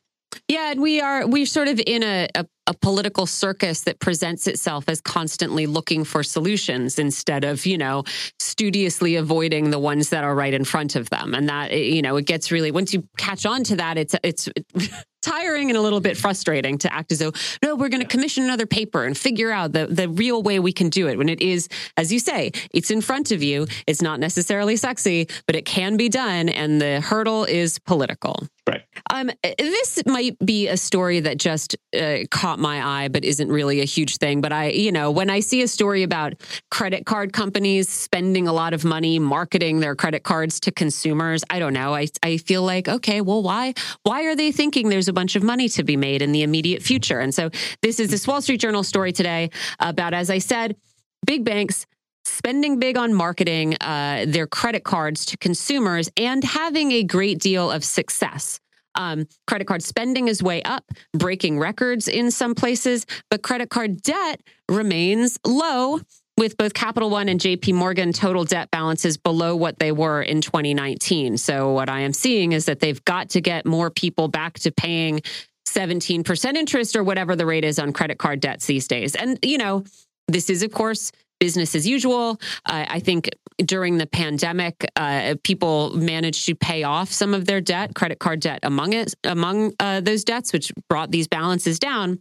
Yeah, and we are we're sort of in a, a, a, political circus that presents itself as constantly looking for solutions instead of you know studiously avoiding the ones that are right in front of them. And that you know it gets really once you catch on to that, it's it's tiring and a little bit frustrating to act as though no we're going to commission another paper and figure out the, the real way we can do it when it is as you say it's in front of you. It's not necessarily sexy but it can be done and the hurdle is political. Right. Um, this might be a story that just uh, caught my eye but isn't really a huge thing but i you know when i see a story about credit card companies spending a lot of money marketing their credit cards to consumers i don't know i, I feel like okay well why why are they thinking there's a bunch of money to be made in the immediate future. And so this is this Wall Street Journal story today about, as I said, big banks spending big on marketing uh, their credit cards to consumers and having a great deal of success. Um, credit card spending is way up, breaking records in some places, but credit card debt remains low with both Capital One and JP Morgan total debt balances below what they were in 2019. So what I am seeing is that they've got to get more people back to paying 17% interest or whatever the rate is on credit card debts these days. And, you know, this is, of course, business as usual. Uh, I think during the pandemic, uh, people managed to pay off some of their debt, credit card debt among it, among uh, those debts, which brought these balances down.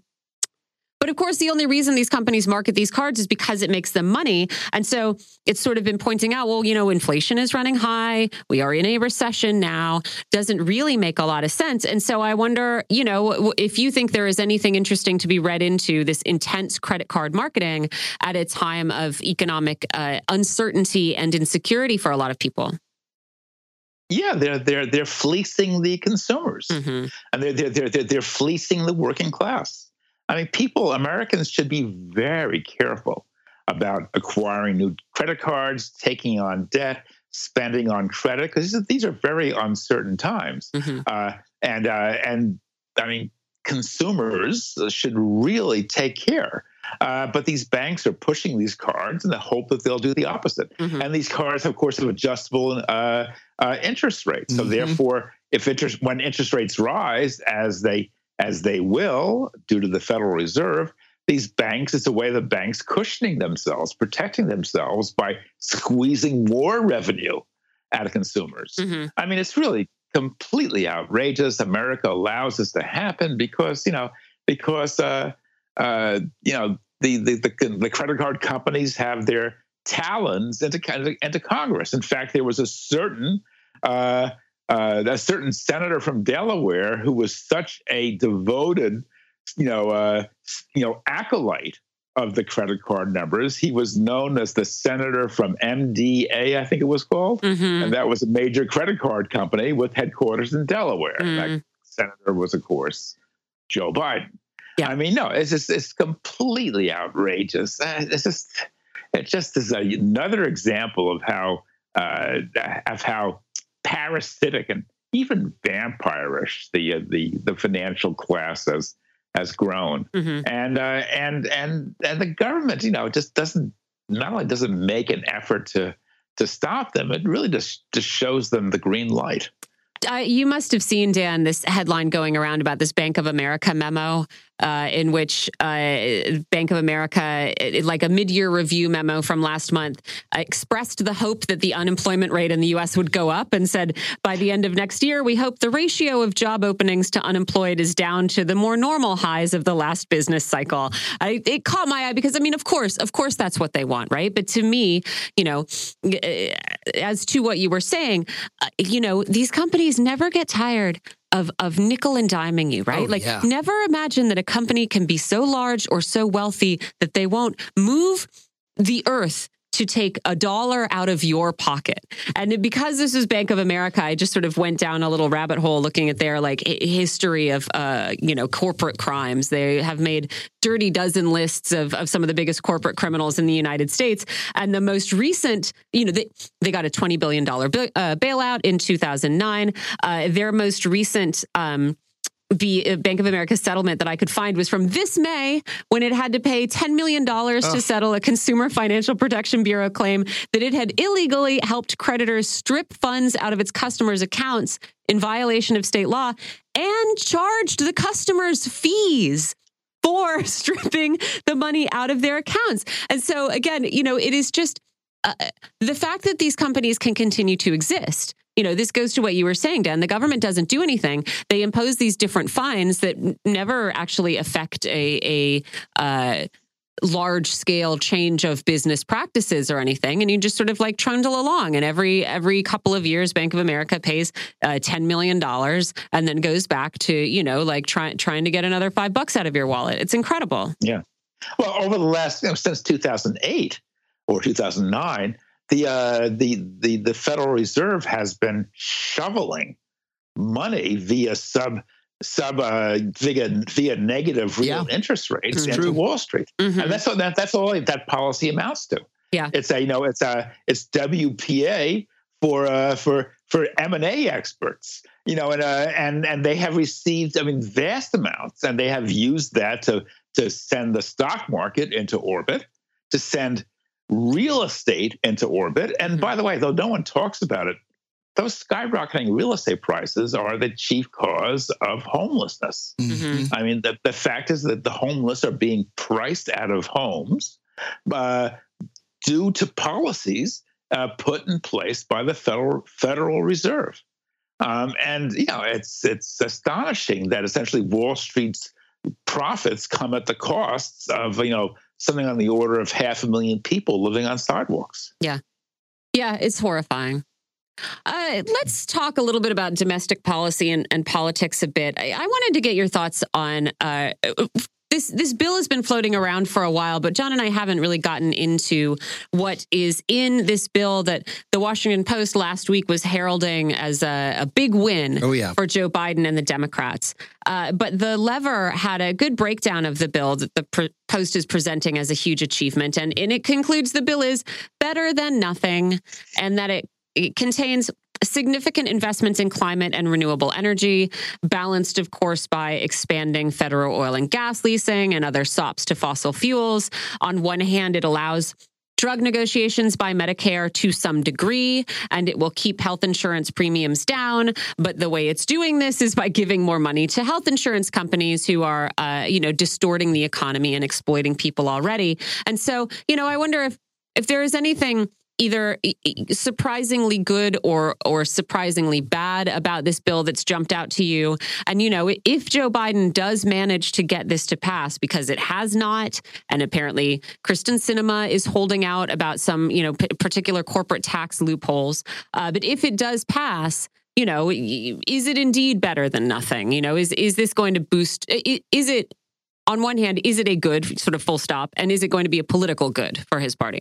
But of course, the only reason these companies market these cards is because it makes them money. And so it's sort of been pointing out, well, you know, inflation is running high. We are in a recession now. Doesn't really make a lot of sense. And so I wonder, you know, if you think there is anything interesting to be read into this intense credit card marketing at a time of economic uh, uncertainty and insecurity for a lot of people. Yeah, they're they're they're fleecing the consumers, mm-hmm. and they're, they're they're they're fleecing the working class. I mean, people, Americans should be very careful about acquiring new credit cards, taking on debt, spending on credit, because these are very uncertain times. Mm-hmm. Uh, and uh, and I mean, consumers should really take care. Uh, but these banks are pushing these cards in the hope that they'll do the opposite. Mm-hmm. And these cards, of course, have adjustable uh, uh, interest rates. So mm-hmm. therefore, if interest when interest rates rise, as they as they will due to the Federal Reserve, these banks, it's a way the banks cushioning themselves, protecting themselves by squeezing more revenue out of consumers. Mm-hmm. I mean, it's really completely outrageous. America allows this to happen because, you know, because, uh, uh, you know, the, the, the, the credit card companies have their talons into, into Congress. In fact, there was a certain uh, uh, a certain senator from Delaware who was such a devoted, you know, uh, you know, acolyte of the credit card numbers. He was known as the senator from MBNA, I think it was called, mm-hmm. and that was a major credit card company with headquarters in Delaware. Mm. That senator was, of course, Joe Biden. Yeah. I mean, no, it's just it's completely outrageous. Uh, it's just it just is a, another example of how uh, of how parasitic and even vampirish the uh, the the financial class has has grown, mm-hmm. and uh, and and and the government, you know, just doesn't not only doesn't make an effort to to stop them, it really just just shows them the green light. Uh, you must have seen Dan this headline going around about this Bank of America memo uh, in which uh, Bank of America, like a mid year review memo from last month, expressed the hope that the unemployment rate in the U.S. would go up and said by the end of next year, we hope the ratio of job openings to unemployed is down to the more normal highs of the last business cycle. I, it caught my eye because, I mean, of course, of course, that's what they want, right? But to me, you know, as to what you were saying, uh, you know, these companies never get tired of of nickel and diming you, right? Oh, like yeah. never imagine that a company can be so large or so wealthy that they won't move the earth to take a dollar out of your pocket. And because this is Bank of America, I just sort of went down a little rabbit hole looking at their like history of uh, you know, corporate crimes. They have made dirty dozen lists of, of some of the biggest corporate criminals in the United States. And the most recent, you know, they, they got a $20 billion uh, bailout in 2009. Uh, their most recent um, the uh, Bank of America settlement that I could find was from this May when it had to pay $10 million to settle a Consumer Financial Protection Bureau claim that it had illegally helped creditors strip funds out of its customers' accounts in violation of state law and charged the customers fees for stripping the money out of their accounts. And so, again, you know, it is just uh, the fact that these companies can continue to exist you know, this goes to what you were saying, Dan. The government doesn't do anything. They impose these different fines that never actually affect a, a uh, large scale change of business practices or anything and you just sort of like trundle along and every every couple of years bank of america pays uh, 10 million dollars and then goes back to you know like trying trying to get another 5 bucks out of your wallet it's incredible yeah well over the last you know, since 2008 or 2009 the uh, the the the Federal Reserve has been shoveling money via sub sub uh, via via negative real yeah. interest rates it's into. Wall Street, mm-hmm. and that's what that that's all that policy amounts to. Yeah, it's a you know it's a it's WPA for uh, for for M and A experts, you know, and uh, and and they have received I mean vast amounts, and they have used that to to send the stock market into orbit, to send real estate into orbit. And mm-hmm. by the way, though no one talks about it, those skyrocketing real estate prices are the chief cause of homelessness. Mm-hmm. I mean, the, the fact is that the homeless are being priced out of homes uh, due to policies uh, put in place by the Federal Federal Reserve. Um, and you know, it's it's astonishing that essentially Wall Street's profits come at the costs of you know something on the order of half a million people living on sidewalks. Yeah. Yeah, it's horrifying. Uh, let's talk a little bit about domestic policy and, and politics a bit. I, I, wanted to get your thoughts on uh, this this bill has been floating around for a while, but John and I haven't really gotten into what is in this bill that the Washington Post last week was heralding as a, a big win oh, yeah. for Joe Biden and the Democrats. Uh, but the lever had a good breakdown of the bill that the Post is presenting as a huge achievement, and, and it concludes the bill is better than nothing, and that it it contains significant investments in climate and renewable energy, balanced, of course, by expanding federal oil and gas leasing and other SOPs to fossil fuels. On one hand, it allows drug negotiations by Medicare to some degree, and it will keep health insurance premiums down. But the way it's doing this is by giving more money to health insurance companies who are, uh, you know, distorting the economy and exploiting people already. And so, you know, I wonder if if there is anything either surprisingly good or or surprisingly bad about this bill that's jumped out to you. And you know if Joe Biden does manage to get this to pass because it has not and apparently Kyrsten Sinema is holding out about some you know p- particular corporate tax loopholes uh, but if it does pass you know is it indeed better than nothing? You know is is this going to boost is it on one hand is it a good sort of full stop and is it going to be a political good for his party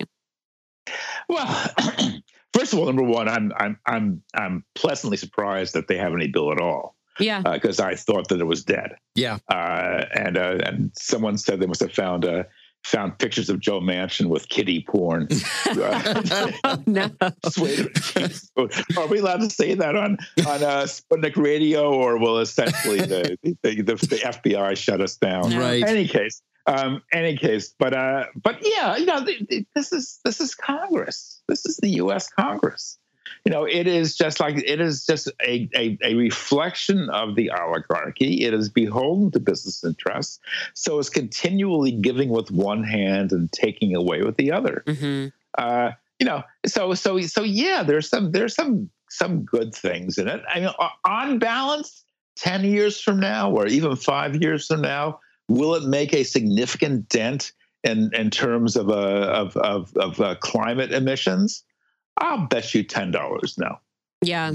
well, first of all, number one, I'm I'm I'm I'm pleasantly surprised that they have any bill at all. Yeah, because uh, I thought that it was dead. Yeah, uh, and uh, and someone said they must have found a found pictures of Joe Manchin with kitty porn. oh, no. Are we allowed to say that on on uh, Sputnik Radio, or will essentially the, the, the, the FBI shut us down? Right. Any case, um, any case, but uh, but yeah, you know, this is this is Congress. This is the U.S. Congress. You know, it is just like it is just a, a, a reflection of the oligarchy. It is beholden to business interests, so it's continually giving with one hand and taking away with the other. Mm-hmm. Uh, you know, so so so yeah, there's some there's some some good things in it. I mean, on balance, ten years from now, or even five years from now, will it make a significant dent in in terms of uh, of of, of uh, climate emissions? I'll bet you ten dollars no. Yeah.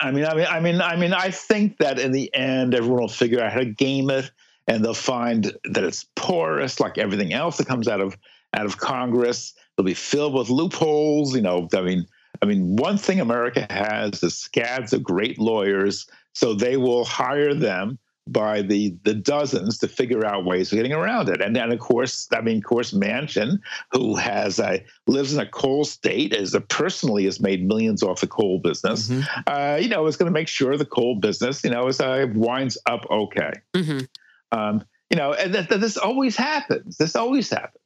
I mean, I mean, I mean, I mean, I think that in the end, everyone will figure out how to game it, and they'll find that it's porous, like everything else that comes out of out of Congress. It'll be filled with loopholes. You know, I mean, I mean, one thing America has is scads of great lawyers, so they will hire them by the the dozens to figure out ways of getting around it. And then of course, I mean, of course, Manchin, who has a lives in a coal state, is a personally has made millions off the coal business. Mm-hmm. Uh, you know, is going to make sure the coal business, you know, is uh, winds up okay. Mm-hmm. Um, you know, and that, that this always happens. This always happens.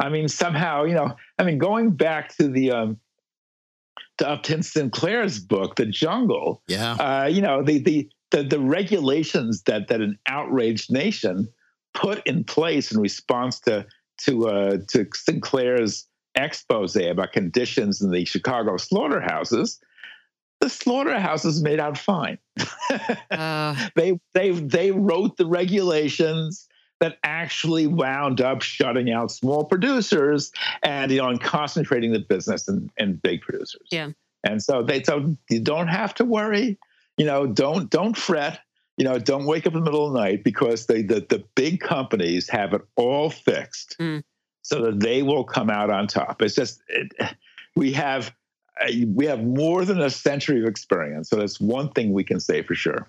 I mean, somehow, you know, I mean, going back to the um, to Upton Sinclair's book, The Jungle. Yeah. Uh, you know, the the the, the regulations that that an outraged nation put in place in response to to uh, to Sinclair's expose about conditions in the Chicago slaughterhouses, the slaughterhouses made out fine. uh. They they they wrote the regulations that actually wound up shutting out small producers and you know and concentrating the business in, in big producers. Yeah. And so they so you don't have to worry you know, don't don't fret. You know, don't wake up in the middle of the night because they the, the big companies have it all fixed mm. so that they will come out on top. It's just it, we have uh, we have more than a century of experience, so that's one thing we can say for sure.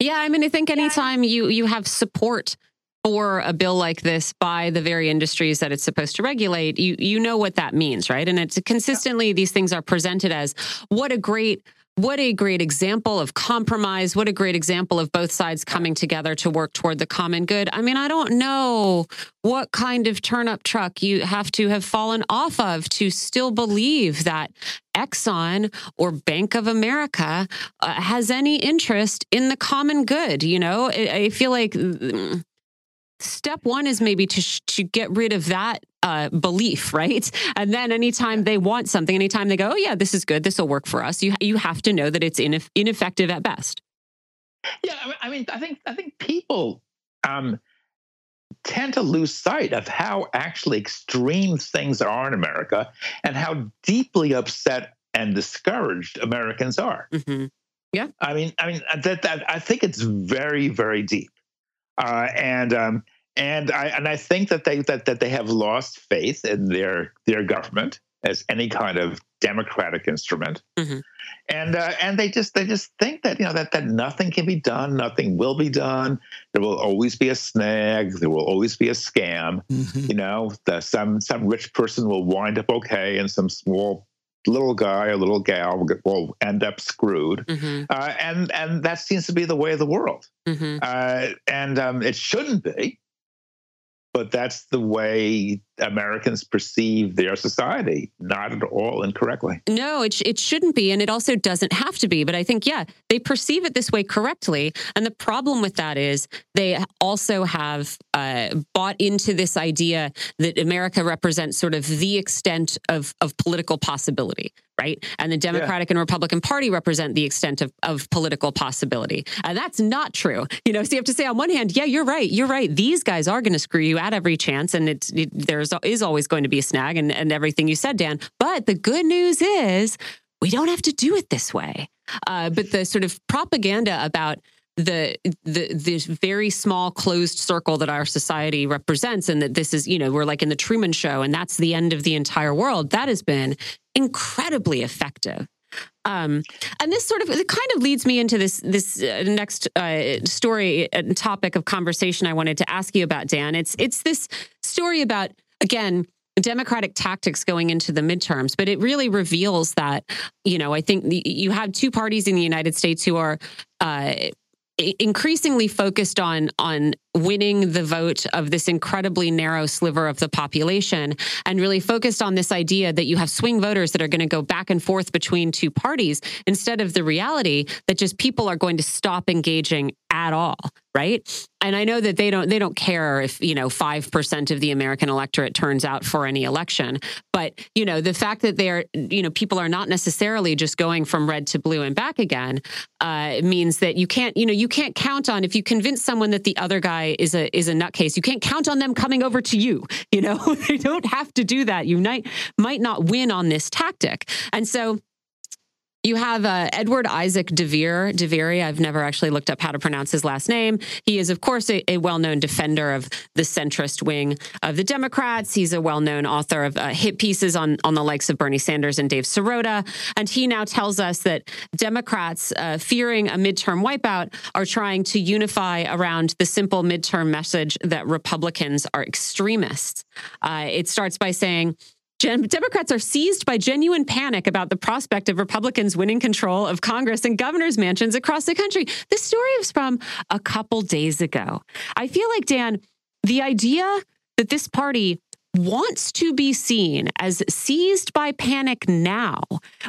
Yeah, I mean, I think anytime you you have support for a bill like this by the very industries that it's supposed to regulate, you you know what that means, right? And it's consistently these things are presented as what a great what a great example of compromise. What a great example of both sides coming together to work toward the common good. I mean, I don't know what kind of turnip truck you have to have fallen off of to still believe that Exxon or Bank of America uh, has any interest in the common good. You know, I, I feel like mm, step one is maybe to sh- to get rid of that uh, belief, right? And then anytime they want something, anytime they go, "Oh yeah, this is good, this will work for us," you you have to know that it's ineff- ineffective at best. Yeah, I mean, I think I think people um, tend to lose sight of how actually extreme things are in America and how deeply upset and discouraged Americans are. Mm-hmm. Yeah, I mean, I mean that, that I think it's very very deep. Uh, and um, and I and I think that they that, that they have lost faith in their their government as any kind of democratic instrument, mm-hmm. and uh, and they just they just think that you know that that nothing can be done, nothing will be done. There will always be a snag. There will always be a scam. Mm-hmm. You know, the, some some rich person will wind up okay, and some small little guy or little gal will end up screwed, mm-hmm. uh, and and that seems to be the way of the world, mm-hmm. uh, and um, it shouldn't be but that's the way Americans perceive their society, not at all incorrectly. No, it, sh- it shouldn't be. And it also doesn't have to be. But I think, yeah, they perceive it this way correctly. And the problem with that is they also have uh, bought into this idea that America represents sort of the extent of, of political possibility right? And the Democratic yeah. and Republican Party represent the extent of, of political possibility. And that's not true. You know, so you have to say on one hand, yeah, you're right. You're right. These guys are going to screw you at every chance. And it's, it, there's is always going to be a snag and, and everything you said, Dan. But the good news is we don't have to do it this way. Uh, but the sort of propaganda about the the this very small closed circle that our society represents and that this is you know we're like in the Truman show and that's the end of the entire world that has been incredibly effective Um, and this sort of it kind of leads me into this this uh, next uh, story and topic of conversation I wanted to ask you about, Dan. It's it's this story about again Democratic tactics going into the midterms, but it really reveals that you know I think you have two parties in the United States who are. Uh, increasingly focused on on winning the vote of this incredibly narrow sliver of the population and really focused on this idea that you have swing voters that are going to go back and forth between two parties instead of the reality that just people are going to stop engaging at all right? And i know that they don't they don't care if you know 5% of the american electorate turns out for any election but you know the fact that they're you know people are not necessarily just going from red to blue and back again uh, means that you can't you know you can't count on if you convince someone that the other guy guy is a is a nutcase. You can't count on them coming over to you. You know, they don't have to do that. You might might not win on this tactic. And so you have uh, Edward Isaac Dovere. Dovere, I've never actually looked up how to pronounce his last name. He is, of course, a, a well known defender of the centrist wing of the Democrats. He's a well known author of uh, hit pieces on, on the likes of Bernie Sanders and Dave Sirota. And he now tells us that Democrats, uh, fearing a midterm wipeout, are trying to unify around the simple midterm message that Republicans are extremists. Uh, it starts by saying, Democrats are seized by genuine panic about the prospect of Republicans winning control of Congress and governors' mansions across the country. This story is from a couple days ago. I feel like, Dan, the idea that this party wants to be seen as seized by panic now,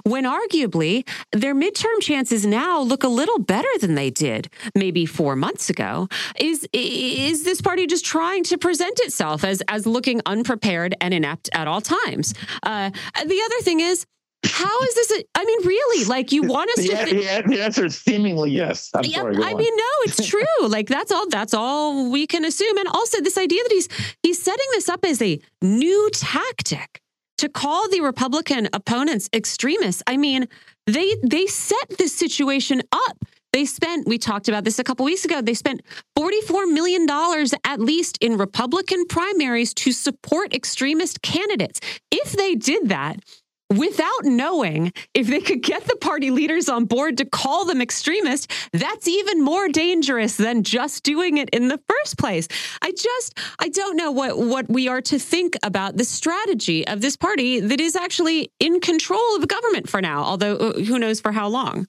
when arguably their midterm chances now look a little better than they did maybe four months ago. Is is this party just trying to present itself as as looking unprepared and inept at all times? Uh, the other thing is how is this? A, I mean, really? Like you want us the, to? Th- the answer is seemingly yes. I'm yeah, sorry. I on. mean, no, it's true. like that's all. That's all we can assume. And also, this idea that he's he's setting this up as a new tactic to call the Republican opponents extremists. I mean, they they set this situation up. They spent, we talked about this a couple weeks ago, they spent $44 million at least in Republican primaries to support extremist candidates. If they did that, without knowing if they could get the party leaders on board to call them extremist, that's even more dangerous than just doing it in the first place. I just I don't know what what we are to think about the strategy of this party that is actually in control of government for now, although uh, who knows for how long.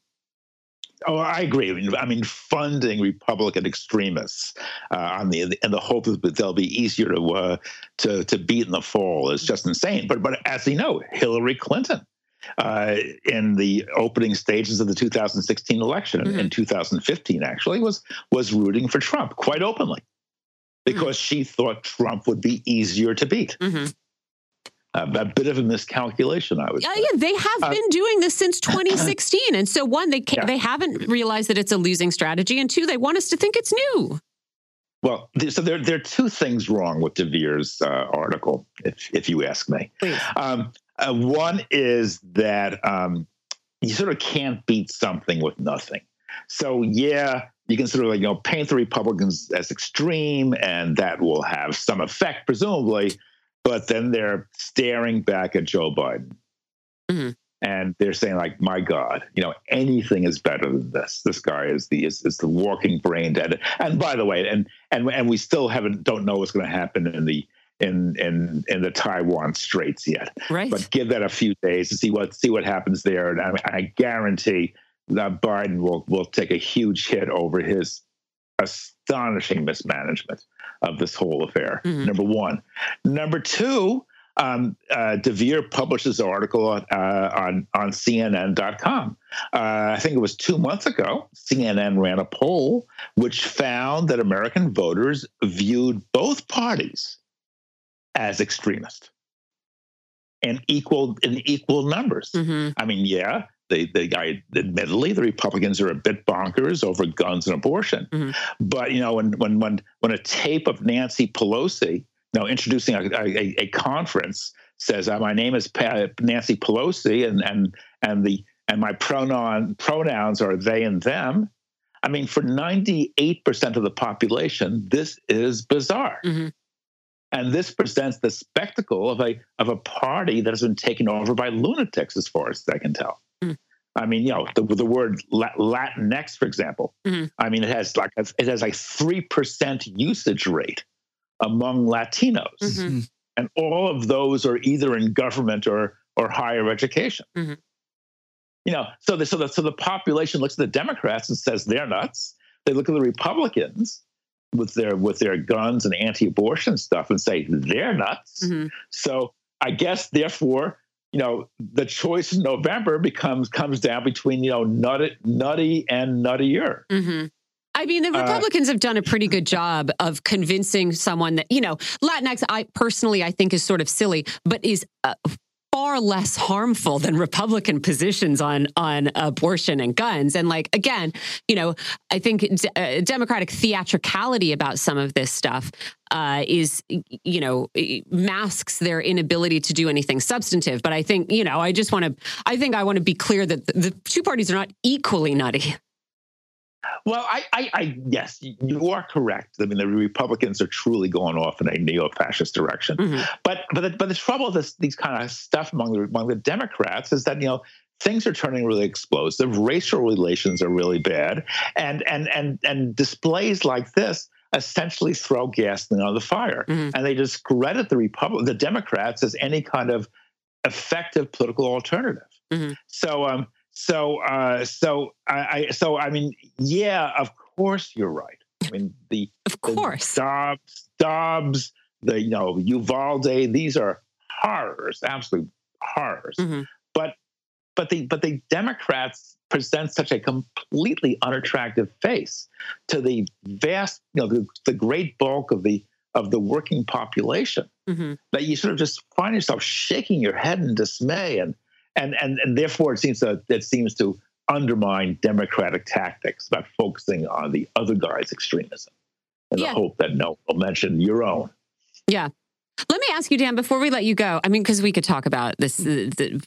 Oh, I agree. I mean, funding Republican extremists uh, on the in the hope that they'll be easier to uh, to to beat in the fall is just insane. But but as we know, Hillary Clinton uh, in the opening stages of the 2016 election mm-hmm. in 2015 actually was was rooting for Trump quite openly because mm-hmm. she thought Trump would be easier to beat. Mm-hmm a bit of a miscalculation, I would. Yeah, say. yeah, they have uh, been doing this since 2016, and so one, they yeah. they haven't realized that it's a losing strategy, and two, they want us to think it's new. Well, so there, there are two things wrong with Dovere's uh, article, if if you ask me. Um, uh, one is that um, you sort of can't beat something with nothing. So yeah, you can sort of like you know paint the Republicans as extreme, and that will have some effect, presumably but then they're staring back at Joe Biden. Mm-hmm. And they're saying, like, my God, you know, anything is better than this. This guy is the is, is the walking brain dead. And by the way, and and and we still haven't don't know what's going to happen in the in in in the Taiwan Straits yet. Right. But give that a few days to see what see what happens there, and I, I guarantee that Biden will will take a huge hit over his astonishing mismanagement of this whole affair. Mm-hmm. Number one. Number two, um, uh, Dovere publishes an article on, uh, on, on CNN.com. Uh, I think it was two months ago. CNN ran a poll which found that American voters viewed both parties as extremist in equal in equal numbers. Mm-hmm. I mean, yeah, they, they, I, admittedly, the Republicans are a bit bonkers over guns and abortion. Mm-hmm. But you know, when when when when a tape of Nancy Pelosi, you know, introducing a, a, a conference says, uh, "My name is pa- Nancy Pelosi, and and and the and my pronoun pronouns are they and them." I mean, for ninety eight percent of the population, this is bizarre. Mm-hmm. And this presents the spectacle of a of a party that has been taken over by lunatics, as far as I can tell. I mean, you know, the, the word Latinx, for example. Mm-hmm. I mean, it has like a, it has a three percent usage rate among Latinos, mm-hmm. and all of those are either in government or or higher education. Mm-hmm. You know, so the so the so the population looks at the Democrats and says they're nuts. They look at the Republicans with their with their guns and anti-abortion stuff and say they're nuts. Mm-hmm. So I guess therefore you know, the choice in November becomes comes down between you know nutty, nutty and nuttier. Mm-hmm. I mean, the uh, Republicans uh, have done a pretty good job of convincing someone that you know Latinx. I personally, I think is sort of silly, but is uh, far less harmful than Republican positions on on abortion and guns. And like again, you know, I think uh, Democratic theatricality about some of this stuff uh, is, you know, masks their inability to do anything substantive. But I think, you know, I just want to, I think I want to be clear that the two parties are not equally nutty. Well, I, I, I, yes, you are correct. I mean, the Republicans are truly going off in a neo-fascist direction. Mm-hmm. But but the, but the trouble with this, these kind of stuff among the among the Democrats is that you know things are turning really explosive. Racial relations are really bad, and and and and displays like this essentially throw gasoline on the fire, mm-hmm. and they discredit the Republic, the Democrats as any kind of effective political alternative. Mm-hmm. So um, so, uh, so I, I, so I mean, yeah, of course you're right. I mean, the of course the Dobbs, Dobbs, the you know Uvalde. These are horrors, absolute horrors. Mm-hmm. But but the but the Democrats present such a completely unattractive face to the vast, you know, the, the great bulk of the of the working population mm-hmm. that you sort of just find yourself shaking your head in dismay and and and and therefore it seems to it seems to undermine democratic tactics about focusing on the other guy's extremism in yeah. the hope that no will mention your own. Yeah. Let me ask you, Dan, before we let you go. I mean, because we could talk about this, uh, the,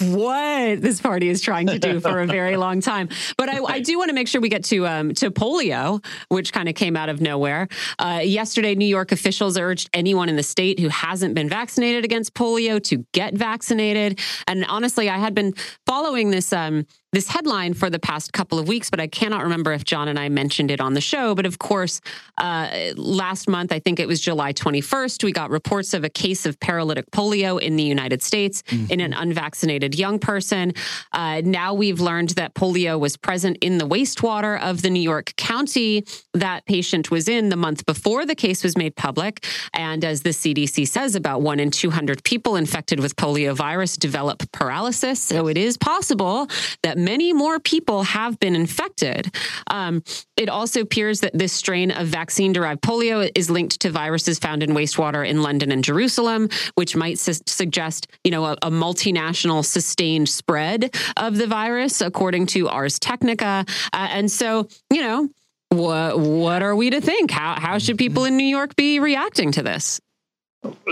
what this party is trying to do for a very long time. But I, I do want to make sure we get to um, to polio, which kind of came out of nowhere. Uh, yesterday, New York officials urged anyone in the state who hasn't been vaccinated against polio to get vaccinated. And honestly, I had been following this. Um, this headline for the past couple of weeks, but I cannot remember if John and I mentioned it on the show. But of course, uh, last month, I think it was July 21st, we got reports of a case of paralytic polio in the United States mm-hmm. in an unvaccinated young person. Uh, now we've learned that polio was present in the wastewater of the New York County that patient was in the month before the case was made public. And as the CDC says, about one in 200 people infected with polio virus develop paralysis. So it is possible that many more people have been infected. Um, it also appears that this strain of vaccine derived polio is linked to viruses found in wastewater in London and Jerusalem, which might su- suggest, you know, a, a, multinational sustained spread of the virus, according to Ars Technica. Uh, and so, you know, what what are we to think? How how should people in New York be reacting to this?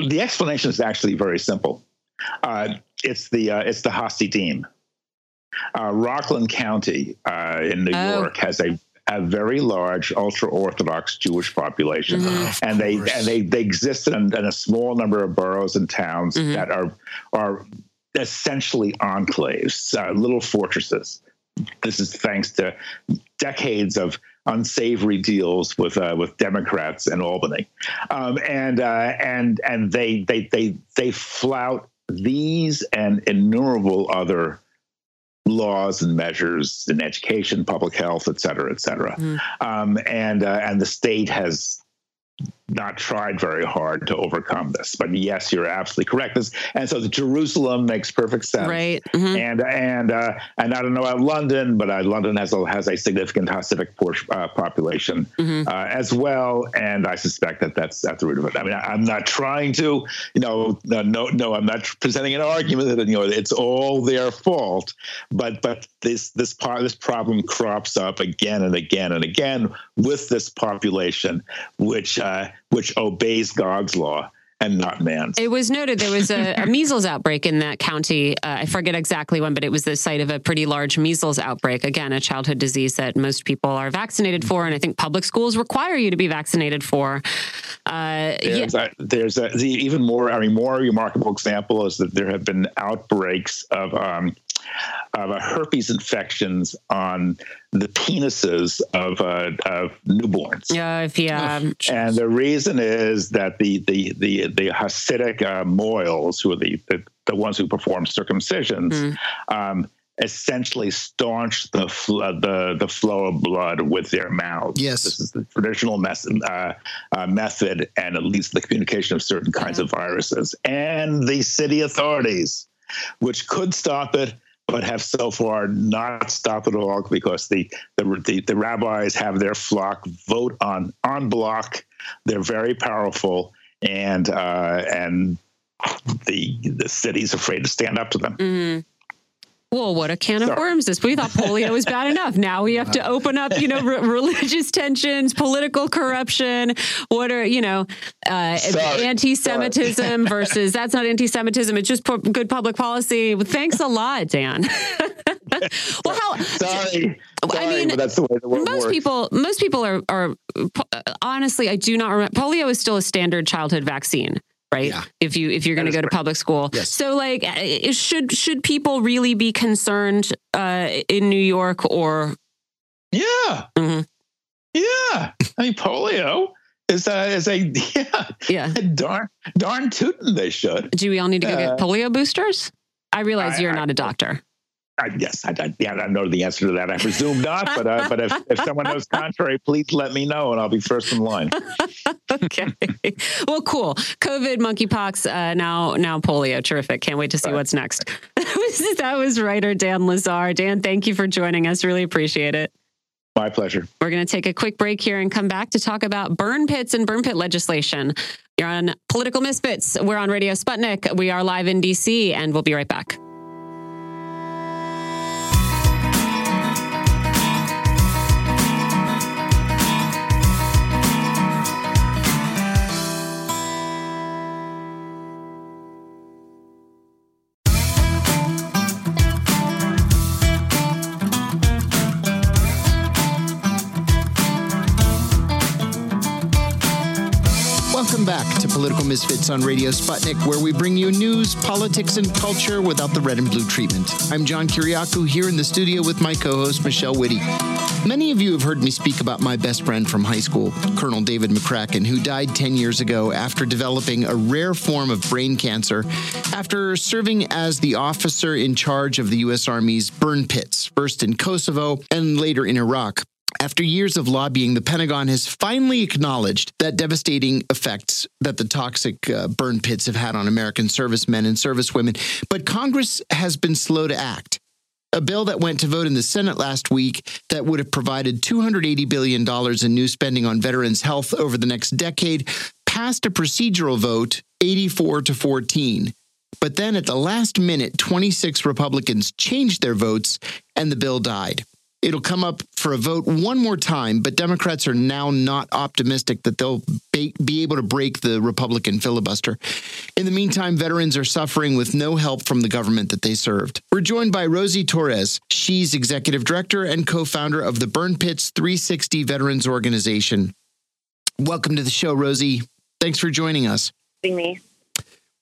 The explanation is actually very simple. Uh, it's the uh, it's the Hasidim. Uh, Rockland County uh, in New oh. York has a a very large ultra orthodox Jewish population, mm-hmm. and they and they they exist in, in, a small number of boroughs and towns mm-hmm. that are are essentially enclaves, uh, little fortresses. This is thanks to decades of unsavory deals with uh, with Democrats in Albany, um, and uh, and and they they they they flout these and innumerable other laws and measures in education, public health, et cetera, et cetera. Mm. Um, and uh, and the state has not tried very hard to overcome this. But yes, you're absolutely correct. This, and so Jerusalem makes perfect sense. Right. Mm-hmm. And and uh, and I don't know about London, but uh, London has a, has a significant Hasidic uh, population mm-hmm. uh, as well. And I suspect that that's at the root of it. I mean, I, am not trying to, you know, no, no, no, I'm not presenting an argument that you know it's all their fault. But but this this part this problem crops up again and again and again with this population, which uh, which obeys God's law and not man's. It was noted there was a, a measles outbreak in that county. Uh, I forget exactly when, but it was the site of a pretty large measles outbreak. Again, a childhood disease that most people are vaccinated for, and I think public schools require you to be vaccinated for. Uh, there's yeah. a, there's a, the even more, I mean, more remarkable example is that there have been outbreaks of um, of uh, herpes infections on the penises of, uh, of newborns. Yeah, yeah. Oh, and the reason is that the the the the Hasidic uh, mohels, who are the, the, the ones who perform circumcisions, mm. um, essentially staunch the fl- the the flow of blood with their mouths. Yes, this is the traditional mes- uh, uh, method, and it leads to the communication of certain kinds of viruses. And the city authorities, which could stop it, but have so far not stopped at all because the the, the, the rabbis have their flock vote on en bloc. They're very powerful, and uh, and the the city's afraid to stand up to them. Mm-hmm. Well, what a can of worms this. We thought polio was bad enough. Now we have to open up, you know, re- religious tensions, political corruption. What are, you know, uh, anti-Semitism versus that's not anti-Semitism. It's just good public policy. Thanks a lot, Dan. well, how? Sorry. I mean, that's the way the world most works. people, most people are, are honestly, I do not remember. Polio is still a standard childhood vaccine right? Yeah. If you if you're going to go to public school, yes. so like, uh, should should people really be concerned uh, in New York or? Yeah, mm-hmm. yeah. I mean, polio is a is a yeah yeah darn darn tootin' they should. Do we all need to go uh, get polio boosters? I realize I, you're I, not a doctor. I, yes, I, I, yeah, I know the answer to that. I presume not, but uh, but if, if someone knows contrary, please let me know, and I'll be first in line. okay. Well, cool. COVID, monkeypox, uh, now now polio. Terrific. Can't wait to see right. what's next. that was writer Dan Lazare. Dan, thank you for joining us. Really appreciate it. My pleasure. We're going to take a quick break here and come back to talk about burn pits and burn pit legislation. You're on Political Misfits. We're on Radio Sputnik. We are live in DC, and we'll be right back. Political Misfits on Radio Sputnik, where we bring you news, politics, and culture without the red and blue treatment. I'm John Kiriakou here in the studio with my co host, Michelle Witte. Many of you have heard me speak about my best friend from high school, Colonel David McCracken, who died 10 years ago after developing a rare form of brain cancer after serving as the officer in charge of the U.S. Army's burn pits, first in Kosovo and later in Iraq. After years of lobbying, the Pentagon has finally acknowledged that devastating effects that the toxic uh, burn pits have had on American servicemen and servicewomen. But Congress has been slow to act. A bill that went to vote in the Senate last week that would have provided $280 billion in new spending on veterans' health over the next decade passed a procedural vote 84 to 14. But then at the last minute, 26 Republicans changed their votes and the bill died. It'll come up for a vote one more time, but Democrats are now not optimistic that they'll be able to break the Republican filibuster. In the meantime, veterans are suffering with no help from the government that they served. We're joined by Rosie Torres. She's executive director and co founder of the Burn Pits 360 Veterans Organization. Welcome to the show, Rosie. Thanks for joining us. Me.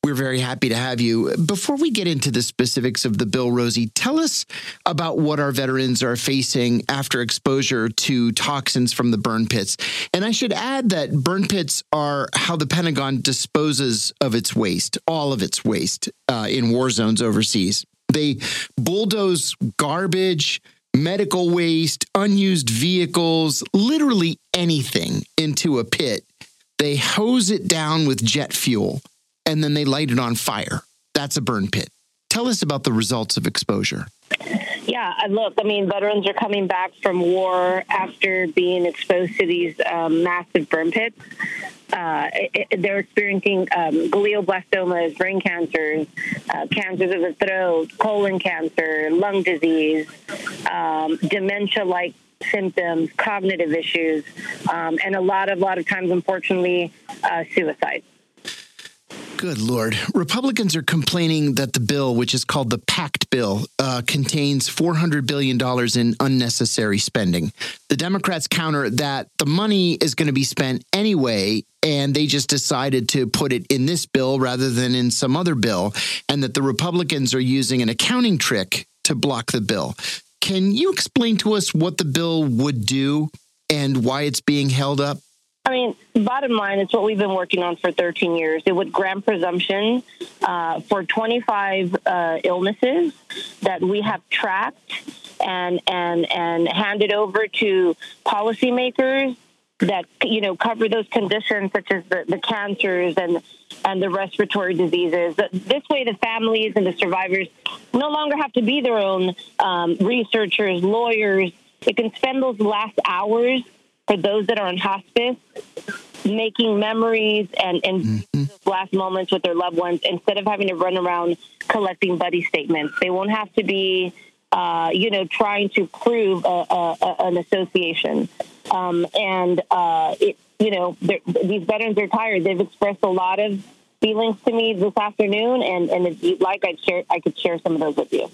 We're very happy to have you. Before we get into the specifics of the bill, Rosie, tell us about what our veterans are facing after exposure to toxins from the burn pits. And I should add that burn pits are how the Pentagon disposes of its waste, all of its waste uh, in war zones overseas. They bulldoze garbage, medical waste, unused vehicles, literally anything into a pit. They hose it down with jet fuel and then they light it on fire. That's a burn pit. Tell us about the results of exposure. Yeah, look, I mean, veterans are coming back from war after being exposed to these um, massive burn pits. Uh, it, they're experiencing um, glioblastomas, brain cancers, uh, cancers of the throat, colon cancer, lung disease, um, dementia-like symptoms, cognitive issues, um, and a lot of, lot of times, unfortunately, uh, suicide. Good Lord. Republicans are complaining that the bill, which is called the PACT bill, uh, contains $400 billion in unnecessary spending. The Democrats counter that the money is going to be spent anyway, and they just decided to put it in this bill rather than in some other bill, and that the Republicans are using an accounting trick to block the bill. Can you explain to us what the bill would do and why it's being held up? I mean, bottom line, it's what we've been working on for 13 years. It would grant presumption uh, for 25 uh, illnesses that we have tracked and and and handed over to policymakers that you know cover those conditions such as the, the cancers and and the respiratory diseases. This way, the families and the survivors no longer have to be their own um, researchers, lawyers. They can spend those last hours for those that are in hospice, making memories and, and mm-hmm. last moments with their loved ones instead of having to run around collecting buddy statements. They won't have to be, uh, you know, trying to prove a, a, a, an association. Um, and, uh, it, you know, these veterans are tired. They've expressed a lot of feelings to me this afternoon, and, and if you'd like, I'd share, I could share some of those with you.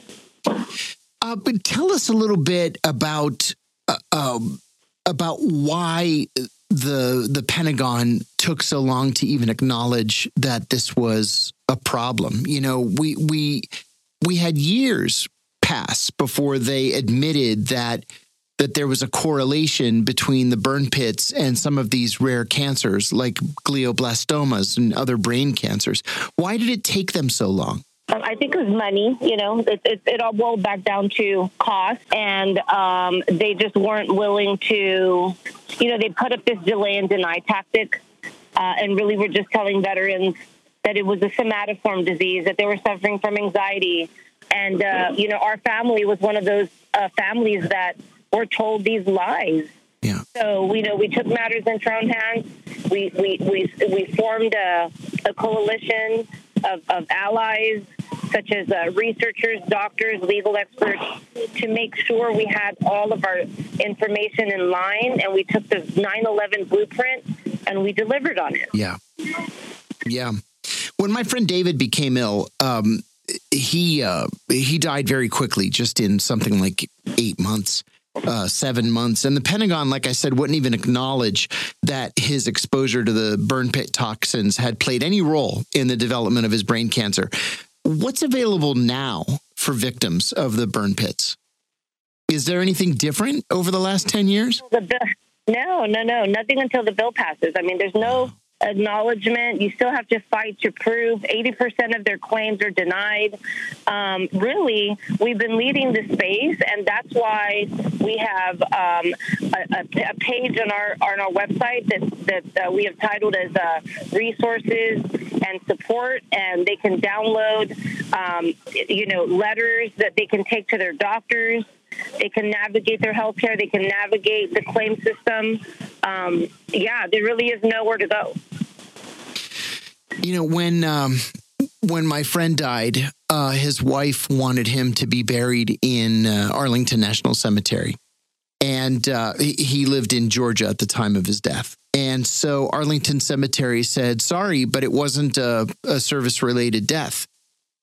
Uh, but tell us a little bit about uh, um, about why the the Pentagon took so long to even acknowledge that this was a problem. You know, we we we had years pass before they admitted that that there was a correlation between the burn pits and some of these rare cancers like glioblastomas and other brain cancers. Why did it take them so long? Um, I think it was money. You know, it, it, it all boiled back down to cost, and um, they just weren't willing to. You know, they put up this delay and deny tactic, uh, and really were just telling veterans that it was a somatoform disease, that they were suffering from anxiety, and uh, you know, our family was one of those uh, families that were told these lies. Yeah. So you know, we took matters into our own hands. We we we we formed a, a coalition of, of allies such as uh, researchers, doctors, legal experts, to make sure we had all of our information in line. And we took the 9 11 blueprint and we delivered on it. Yeah. Yeah. When my friend David became ill, um, he uh, he died very quickly, just in something like eight months uh, seven months. And the Pentagon, like I said, wouldn't even acknowledge that his exposure to the burn pit toxins had played any role in the development of his brain cancer. What's available now for victims of the burn pits? Is there anything different over the last 10 years? The, No, no, no, nothing until the bill passes. I mean, there's no acknowledgement. You still have to fight to prove 80% of their claims are denied. Um, really, we've been leading the space, and that's why we have um, a, a, page on our on our website that that uh, we have titled as uh, resources and support, and they can download, um, you know, letters that they can take to their doctors. They can navigate their healthcare. They can navigate the claim system. Um, yeah, there really is nowhere to go. You know, when um, when my friend died, uh, his wife wanted him to be buried in uh, Arlington National Cemetery, and uh, he lived in Georgia at the time of his death. And so Arlington Cemetery said, "Sorry, but it wasn't a, a service-related death."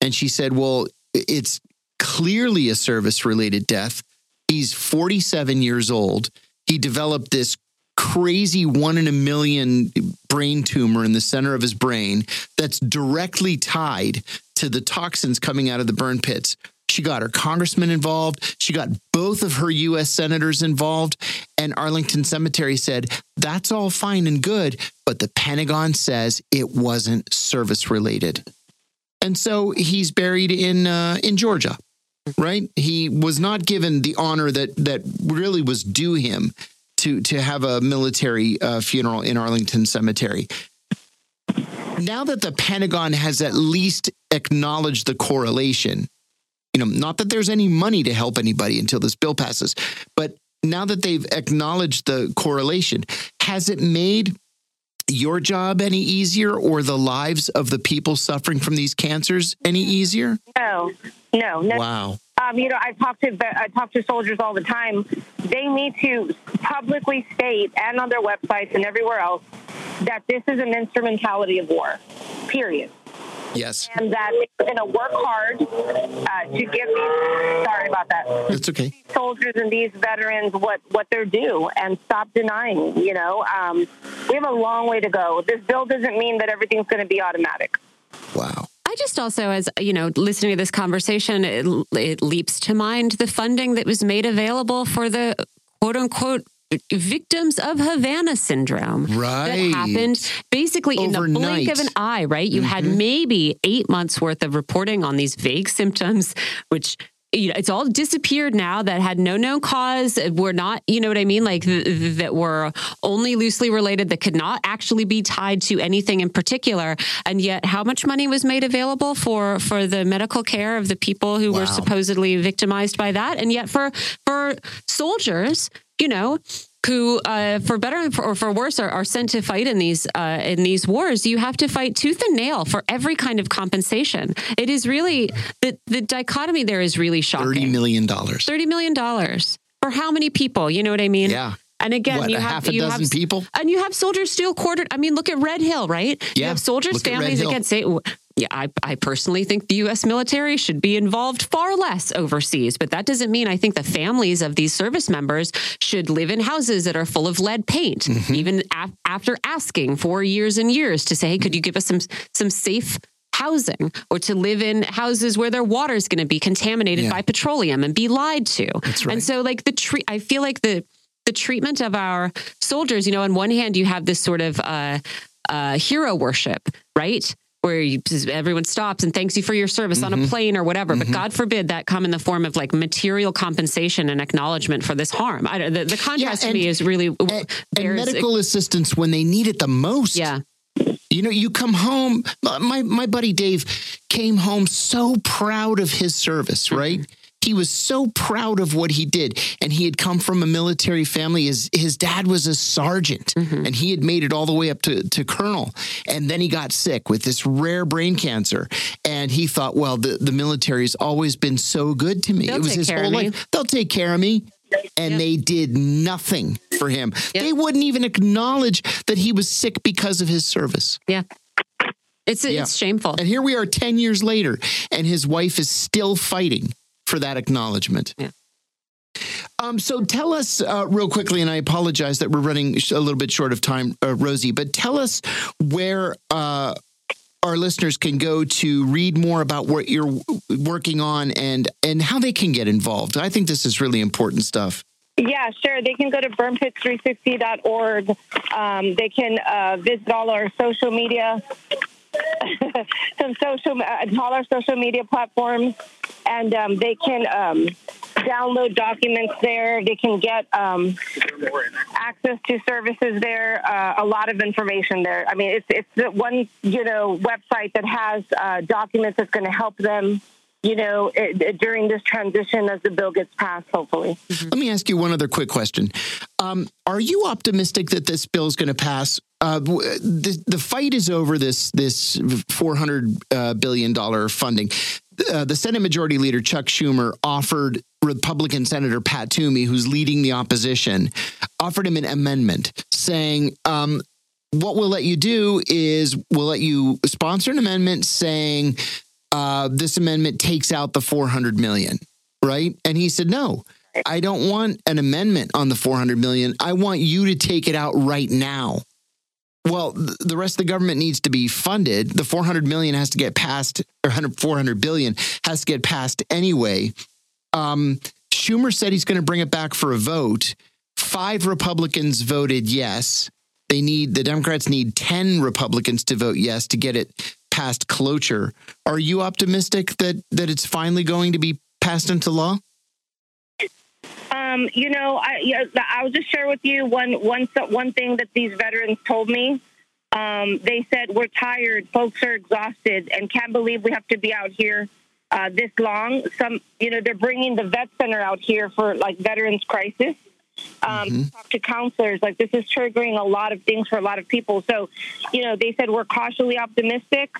And she said, "Well, it's clearly a service related death. He's 47 years old. He developed this crazy one in a million brain tumor in the center of his brain that's directly tied to the toxins coming out of the burn pits. She got her congressman involved. She got both of her U.S. senators involved. And Arlington Cemetery said, that's all fine and good, but the Pentagon says it wasn't service related and so he's buried in uh, in Georgia. Right? He was not given the honor that that really was due him to to have a military uh, funeral in Arlington Cemetery. Now that the Pentagon has at least acknowledged the correlation, you know, not that there's any money to help anybody until this bill passes, but now that they've acknowledged the correlation, has it made your job any easier or the lives of the people suffering from these cancers any easier? No, no, no. Wow. Um, you know, I talk to I talk to soldiers all the time. They need to publicly state and on their websites and everywhere else that this is an instrumentality of war. Period. Yes. And that they're going to work hard uh, to give these, sorry about that. It's okay. soldiers and these veterans what, what they're due and stop denying, you know. Um, we have a long way to go. This bill doesn't mean that everything's going to be automatic. Wow. I I just also, as you know, listening to this conversation, it, it leaps to mind the funding that was made available for the quote unquote victims of Havana syndrome. Right. That happened basically in the blink of an eye, right? You had Mhm. maybe eight months worth of reporting on these vague symptoms, which you know, it's all disappeared now that had no known cause were not you know what i mean like th- th- that were only loosely related that could not actually be tied to anything in particular and yet how much money was made available for for the medical care of the people who Wow. were supposedly victimized by that and yet for for soldiers you know who, uh, for better or for worse, are, are sent to fight in these uh, in these wars. You have to fight tooth and nail for every kind of compensation. It is really the the dichotomy there is really shocking. Thirty million dollars. Thirty million dollars for how many people? You know what I mean? Yeah. And again, what you a have half a you dozen have people? and you have soldiers still quartered. I mean, look at Red Hill, right? You Yeah, have soldiers' families against yeah, I, I personally think the U.S. military should be involved far less overseas, but that doesn't mean I think the families of these service members should live in houses that are full of lead paint, Mm-hmm. even af- after asking for years and years to say, hey, could you give us some some safe housing or to live in houses where their water is going to be contaminated Yeah. by petroleum and be lied to. That's right. And so like the treat I feel like the the treatment of our soldiers, you know, on one hand you have this sort of uh uh hero worship, right? Where you, everyone stops and thanks you for your service on Mm-hmm. a plane or whatever, but God forbid that come in the form of like material compensation and acknowledgement for this harm. I, the, the contrast to and- me is really And, and bears- medical assistance when they need it the most. yeah, You know, you come home. My my buddy Dave came home so proud of his service. Mm-hmm. He was so proud of what he did, and he had come from a military family. His his dad was a sergeant, Mm-hmm. and he had made it all the way up to, to colonel. And then he got sick with this rare brain cancer, and he thought, well, the the military's always been so good to me. They'll it was take his care whole life. They'll take care of me. And Yep. they did nothing for him. Yep. They wouldn't even acknowledge that he was sick because of his service. yeah. It's Yeah. it's shameful. And here we are 10 years later, and his wife is still fighting for that acknowledgement. Yeah. Um, so tell us uh, real quickly, and I apologize that we're running a little bit short of time, uh, Rosie, but tell us where uh, our listeners can go to read more about what you're working on and and how they can get involved. I think this is really important stuff. Yeah, sure. They can go to burnpit360.org. Um, they can uh, visit all our social media, some social, uh, all our social media platforms, and um, they can um, download documents there. They can get um, access to services there. Uh, a lot of information there. I mean, it's it's the one you know website that has uh, documents that's going to help them. You know, it, it- during this transition as the bill gets passed, hopefully. Let me ask you one other quick question. Um, are you optimistic that this bill is going to pass? Uh, the, the fight is over this this four hundred uh, billion dollar funding. Uh, the Senate Majority Leader Chuck Schumer offered Republican Senator Pat Toomey, who's leading the opposition, offered him an amendment saying, um, "What we'll let you do is we'll let you sponsor an amendment saying uh, this amendment takes out the four hundred million, right?" And he said, "No." I don't want an amendment on the 400 million. I want you to take it out right now. Well, th- the rest of the government needs to be funded. The 400 million has to get passed, or 400 billion has to get passed anyway. Um, Schumer said he's going to bring it back for a vote. Five Republicans voted yes. They need the Democrats need 10 Republicans to vote yes to get it past cloture. Are you optimistic that that it's finally going to be passed into law? Um, you know, I I'll just share with you one one one thing that these veterans told me. Um, they said we're tired, folks are exhausted, and can't believe we have to be out here uh, this long. Some, you know, they're bringing the vet center out here for like veterans crisis. Um, Mhm. Talk to counselors. Like this is triggering a lot of things for a lot of people. So, you know, they said we're cautiously optimistic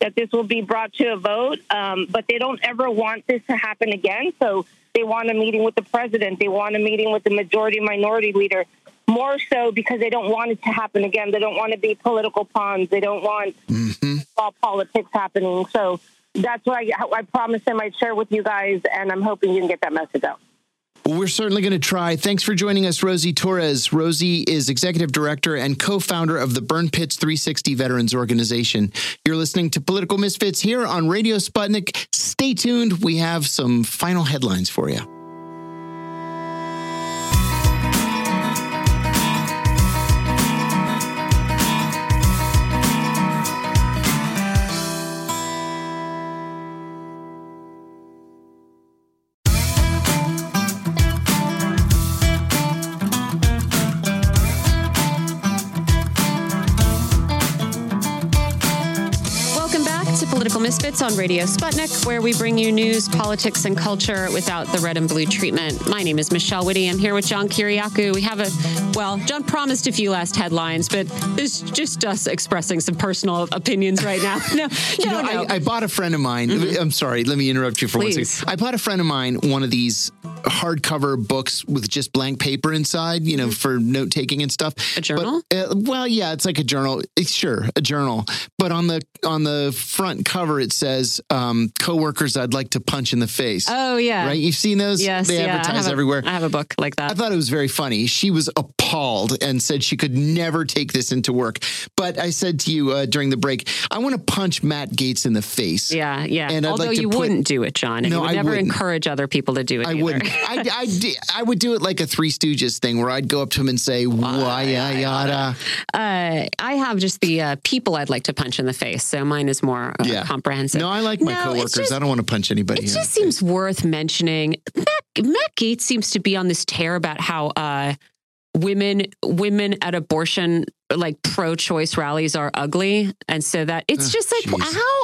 that this will be brought to a vote, um, but they don't ever want this to happen again. So they want a meeting with the president. They want a meeting with the majority minority leader. More so because they don't want it to happen again. They don't want to be political pawns. They don't want hmm all politics happening. So that's what I, I promised them I'd share with you guys, and I'm hoping you can get that message out. Well, we're certainly going to try. Thanks for joining us, Rosie Torres. Rosie is executive director and co founder of the Burn Pits 360 Veterans Organization. You're listening to Political Misfits here on Radio Sputnik. Stay tuned. We have some final headlines for you. On Radio Sputnik, where we bring you news, politics, and culture without the red and blue treatment. My name is Michelle Witte. I'm here with John Kiriakou. We have a, well, John promised a few last headlines, but it's just us expressing some personal opinions right now. No, you no, know, no. I, I, bought a friend of mine. Mm-hmm. I'm sorry, let me interrupt you for Please. one second. I bought a friend of mine one of these hardcover books with just blank paper inside, you know, mm-hmm. for note taking and stuff. A journal? But, uh, well, yeah, it's like a journal. It's, sure, a journal. But on the on the front cover, it says um, "coworkers I'd like to punch in the face." Oh yeah, right. You've seen those? Yes, they yeah, advertise I everywhere. I have a book like that. I thought it was very funny. She was appalled and said she could never take this into work. But I said to you uh, during the break, I want to punch Matt Gaetz in the face. Yeah, yeah. And Although like you put, wouldn't do it, John, and no, you would never wouldn't. encourage other people to do it. I either. wouldn't. I, I, I would do it like a Three Stooges thing, where I'd go up to him and say, "Why yada." Uh, I have just the uh, people I'd like to punch in the face, so mine is more uh, yeah. comprehensive. No, I like my no, coworkers. Just, I don't want to punch anybody. It just seems worth mentioning. Matt, Matt Gaetz seems to be on this tear about how uh, women women at abortion like pro-choice rallies are ugly, and so that it's just like geez. how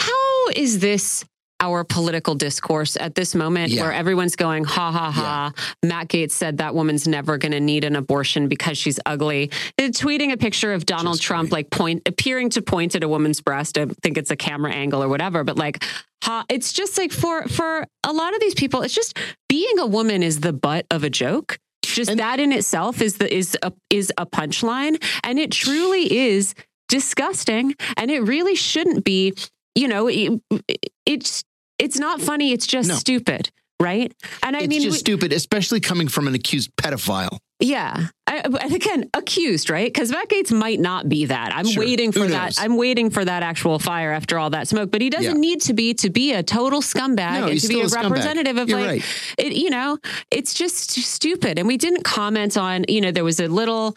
how is this our political discourse at this moment yeah. where everyone's going, ha ha ha. Yeah. Matt Gaetz said that woman's never going to need an abortion because she's ugly. And tweeting a picture of Donald Just Trump, like point, appearing to point at a woman's breast. I think it's a camera angle or whatever, but like, ha, it's just like for, for a lot of these people, it's just being a woman is the butt of a joke. Just and, that in itself is the, is a, is a punchline. And it truly is disgusting. And it really shouldn't be you know, it, it's it's not funny. It's just no. stupid, right? And I mean it's mean, just we, stupid, especially coming from an accused pedophile. Yeah. I, and again, accused, right? Because Matt Gaetz might not be that. I'm sure. waiting for that. I'm waiting for that actual fire after all that smoke. But he doesn't yeah. need to be to be a total scumbag no, and to be a, a representative of You're like, right. it, you know, it's just stupid. And we didn't comment on, you know, there was a little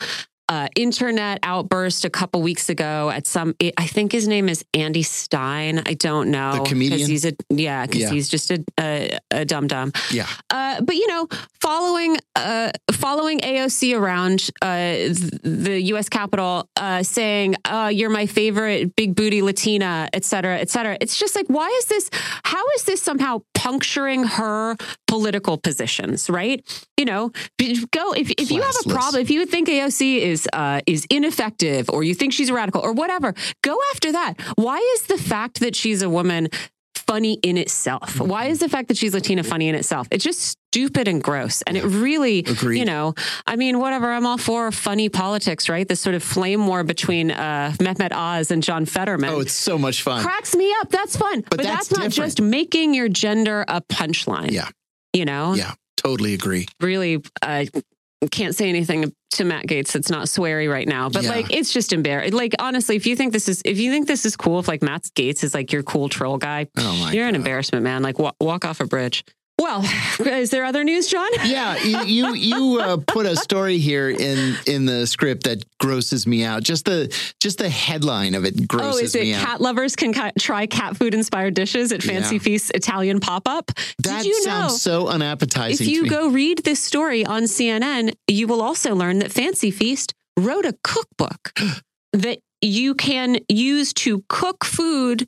uh, internet outburst a couple weeks ago at some. I think his name is Andy Stein. I don't know the comedian. He's a yeah, because yeah. he's just a a, a dum dum. Yeah. Uh, but you know, following uh, following AOC around uh, the U.S. Capitol, uh, saying uh, "You're my favorite big booty Latina," et cetera, et cetera. It's just like, why is this? How is this somehow puncturing her political positions? Right? You know, go if if you have a problem, if you think AOC is is uh, is ineffective or you think she's a radical or whatever, go after that. Why is the fact that she's a woman funny in itself? Why is the fact that she's Latina funny in itself? It's just stupid and gross. And it really, Agreed. you know, I mean, whatever. I'm all for funny politics, right? This sort of flame war between uh, Mehmet Oz and John Fetterman. Oh, it's so much fun. Cracks me up. That's fun. But, but that's, that's, not just making your gender a punchline. Yeah. You know? Yeah. Totally agree. Really uh, can't say anything to Matt Gaetz that's not sweary right now, but yeah. like it's just embarrassing. Like honestly, if you think this is if you think this is cool, if like Matt Gaetz is like your cool troll guy, oh you're God. an embarrassment, man. Like walk, walk off a bridge. Well, is there other news, John? Yeah, you you, you uh, put a story here in in the script that grosses me out. Just the just the headline of it grosses me out. Oh, is it cat out. lovers can ca- try cat food inspired dishes at Fancy yeah. Feast Italian pop up? That Did you sounds know, so unappetizing. If you go read this story on CNN, you will also learn that Fancy Feast wrote a cookbook that you can use to cook food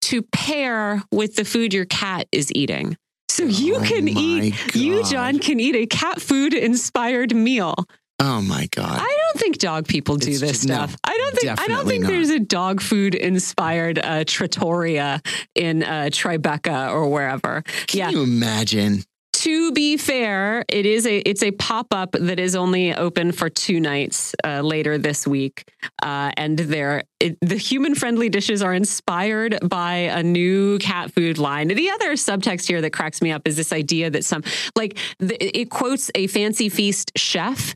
to pair with the food your cat is eating. So you oh can eat, God. you, John, can eat a cat food inspired meal. Oh my God. I don't think dog people do it's this stuff. No, I don't think I don't think not. there's a dog food inspired uh, trattoria in uh, Tribeca or wherever. Can yeah. you imagine? To be fair, it is a it's a pop up that is only open for two nights uh, later this week, uh, and there the human friendly dishes are inspired by a new cat food line. The other subtext here that cracks me up is this idea that some like the, it quotes a fancy feast chef.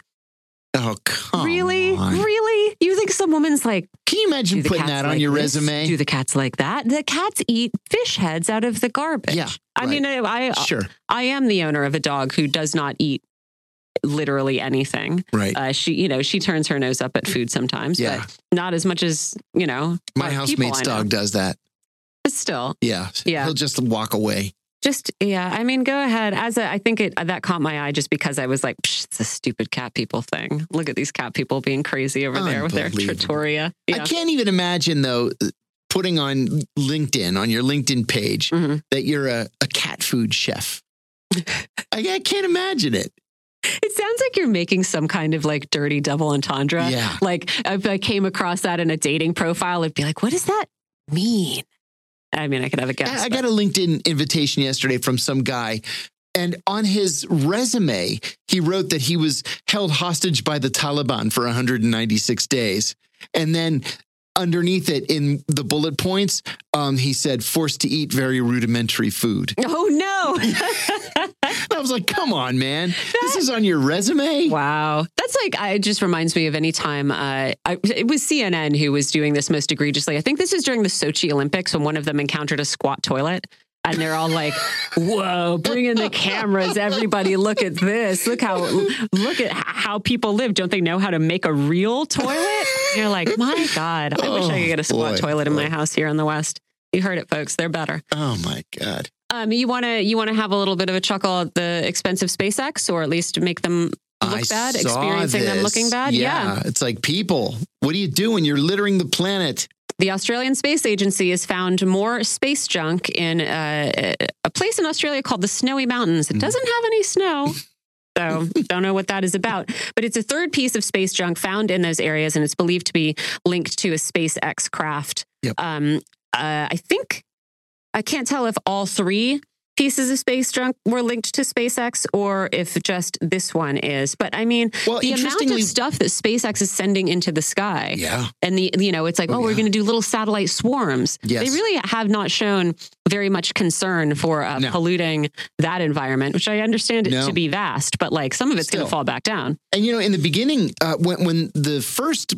Oh, come really, on. really? You think some woman's like, Can you imagine the putting cats that on like your this? resume? Do the cats like that? The cats eat fish heads out of the garbage. Yeah, I mean, I, I sure. I am the owner of a dog who does not eat literally anything. Right. Uh, she, you know, she turns her nose up at food sometimes, Yeah. but not as much as you know. My uh, people housemate's I know. dog does that. But still, Yeah. Yeah. He'll just walk away. Just yeah. I mean, go ahead. As a, I think it that caught my eye just because I was like, Psh, it's a stupid cat people thing. Look at these cat people being crazy over there with their trattoria. I can't even imagine though putting on LinkedIn on your LinkedIn page Mhm. that you're a, a cat food chef. I, I can't imagine it. It sounds like you're making some kind of like dirty double entendre. Yeah. Like if I came across that in a dating profile, it'd be like, what does that mean? I mean, I could have a guess. I, I got a LinkedIn invitation yesterday from some guy. And on his resume, he wrote that he was held hostage by the Taliban for 196 days. And then underneath it, in the bullet points, um, he said, forced to eat very rudimentary food. Oh no. I was like, come on, man. This is on your resume? Wow. That's like, I- it just reminds me of any time, uh, I, it was CNN who was doing this most egregiously. I think this is during the Sochi Olympics when one of them encountered a squat toilet. And they're all like, "Whoa! Bring in the cameras, everybody! Look at this! Look how look at how people live. Don't they know how to make a real toilet?" And you're like, "My God! I wish I could get a squat Oh, toilet in my house here in the West." You heard it, folks. They're better. Oh, my God. Um, you want to you want to have a little bit of a chuckle at the expensive SpaceX, or at least make them look I bad, experiencing them looking bad. Yeah. It's like, people, what are you doing? You're littering the planet. The Australian Space Agency has found more space junk in uh, a place in Australia called the Snowy Mountains. It doesn't have any snow. So, don't know what that is about. But it's a third piece of space junk found in those areas, and it's believed to be linked to a SpaceX craft. Yep. Um, uh, I think, I can't tell if all three pieces of space junk were linked to SpaceX or if just this one is. But I mean, Well, the amount of stuff that SpaceX is sending into the sky yeah. and the you know it's like Oh, oh, we're going to do little satellite swarms Yes. they really have not shown very much concern for uh, No. polluting that environment which i understand it No. to be vast but like some of it's going to fall back down And you know, in the beginning, uh, when when the first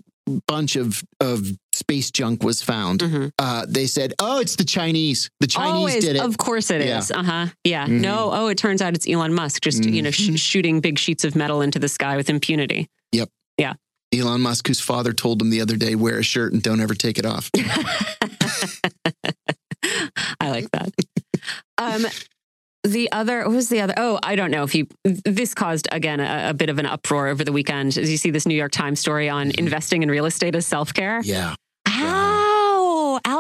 bunch of of space junk was found, Mhm. uh, they said, "Oh, it's the Chinese. The Chinese Always, did it." of course it Yeah. is uh-huh yeah Mhm. no oh it turns out it's elon musk just you know sh- Mhm. shooting big sheets of metal into the sky with impunity Yep. Yeah. Elon Musk, whose father told him the other day, "Wear a shirt and don't ever take it off." I like that. Um, the other, what was the other? Oh, I don't know if you, this caused again a, a bit of an uproar over the weekend. As you see this New York Times story on investing in real estate as self care. yeah,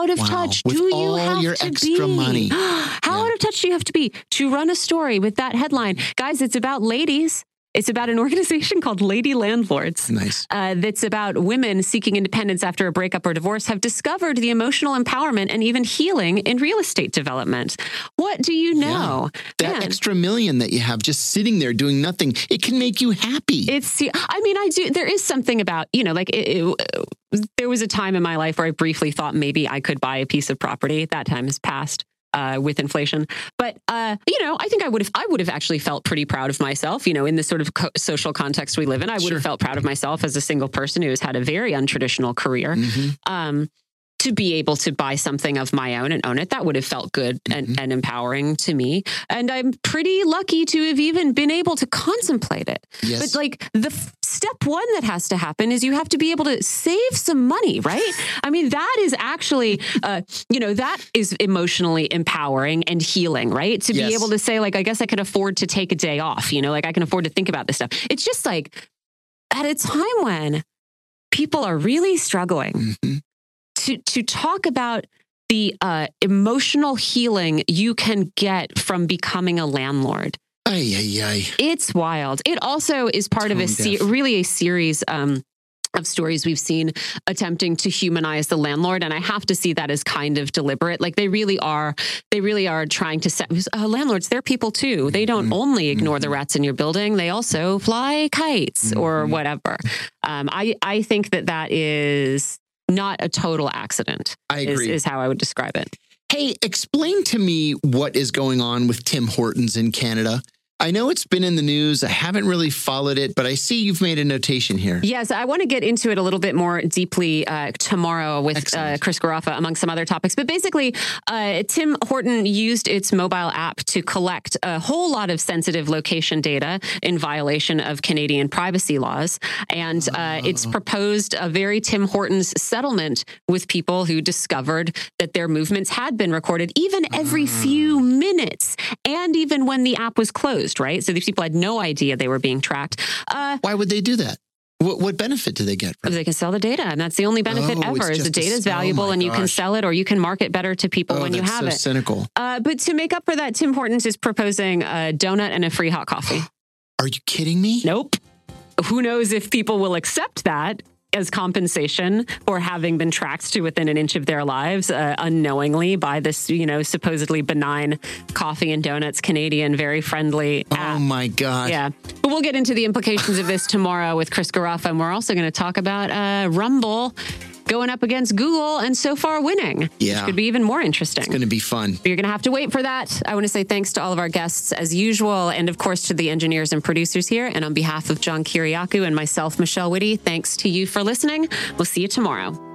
out of Wow. touch With do you have your to extra be? money. How Yeah. out of touch do you have to be to run a story with that headline? Guys, it's about ladies. It's about an organization called Lady Landlords nice. uh, that's about women seeking independence after a breakup or divorce have discovered the emotional empowerment and even healing in real estate development. What do you know? That Man, extra million that you have just sitting there doing nothing, it can make you happy. it's, I mean, I do, there is something about, you know, like it, it, there was a time in my life where I briefly thought maybe I could buy a piece of property. That time has passed. Uh, with inflation, but uh, you know, I think I would have. I would have actually felt pretty proud of myself. You know, in the sort of co- social context we live in, I would Sure. have felt proud of myself as a single person who has had a very untraditional career. Mhm. um, to be able to buy something of my own and own it, that would have felt good and, Mhm. and empowering to me. And I'm pretty lucky to have even been able to contemplate it. Yes. But like the step one that has to happen is you have to be able to save some money, right? I mean, that is actually, uh, you know, that is emotionally empowering and healing, right? To Yes. be able to say, like, I guess I can afford to take a day off, you know, like I can afford to think about this stuff. It's just like at a time when people are really struggling Mhm. to to talk about the uh, emotional healing you can get from becoming a landlord. Ay, ay, ay. It's wild. It also is part of a se- really a series um, of stories we've seen attempting to humanize the landlord and i have to see that as kind of deliberate like they really are they really are trying to set uh, landlords they're people too they don't Mm-hmm. only ignore the rats in your building they also fly kites or Mhm. whatever um, i i think that that is not a total accident I is, agree. is how i would describe it Hey, explain to me what is going on with Tim Hortons in Canada. I know it's been in the news. I haven't really followed it, but I see you've made a notation here. Yes, I want to get into it a little bit more deeply uh, tomorrow with uh, Chris Garaffa, among some other topics. But basically, uh, Tim Horton used its mobile app to collect a whole lot of sensitive location data in violation of Canadian privacy laws. And uh, it's proposed a very Tim Hortons settlement with people who discovered that their movements had been recorded even every few minutes and even when the app was closed, right? So these people had no idea they were being tracked. Uh, Why would they do that? What, what benefit do they get from it? they can sell the data, and that's the only benefit Oh, ever. Is the data is oh valuable, and you can sell it or you can market better to people Oh, when you have so it. cynical. Uh, but to make up for that, Tim Hortons is proposing a donut and a free hot coffee. Are you kidding me? nope. Who knows if people will accept that as compensation for having been tracked to within an inch of their lives uh, unknowingly by this, you know, supposedly benign coffee and donuts Canadian, very friendly app. Oh my God. Yeah. But we'll get into the implications of this tomorrow with Chris Garaffa. And we're also going to talk about uh, Rumble going up against Google and so far winning. Yeah. Which could be even more interesting. It's going to be fun. But you're going to have to wait for that. I want to say thanks to all of our guests as usual, and of course to the engineers and producers here. And on behalf of John Kiriakou and myself, Michelle Witte, thanks to you for listening. We'll see you tomorrow.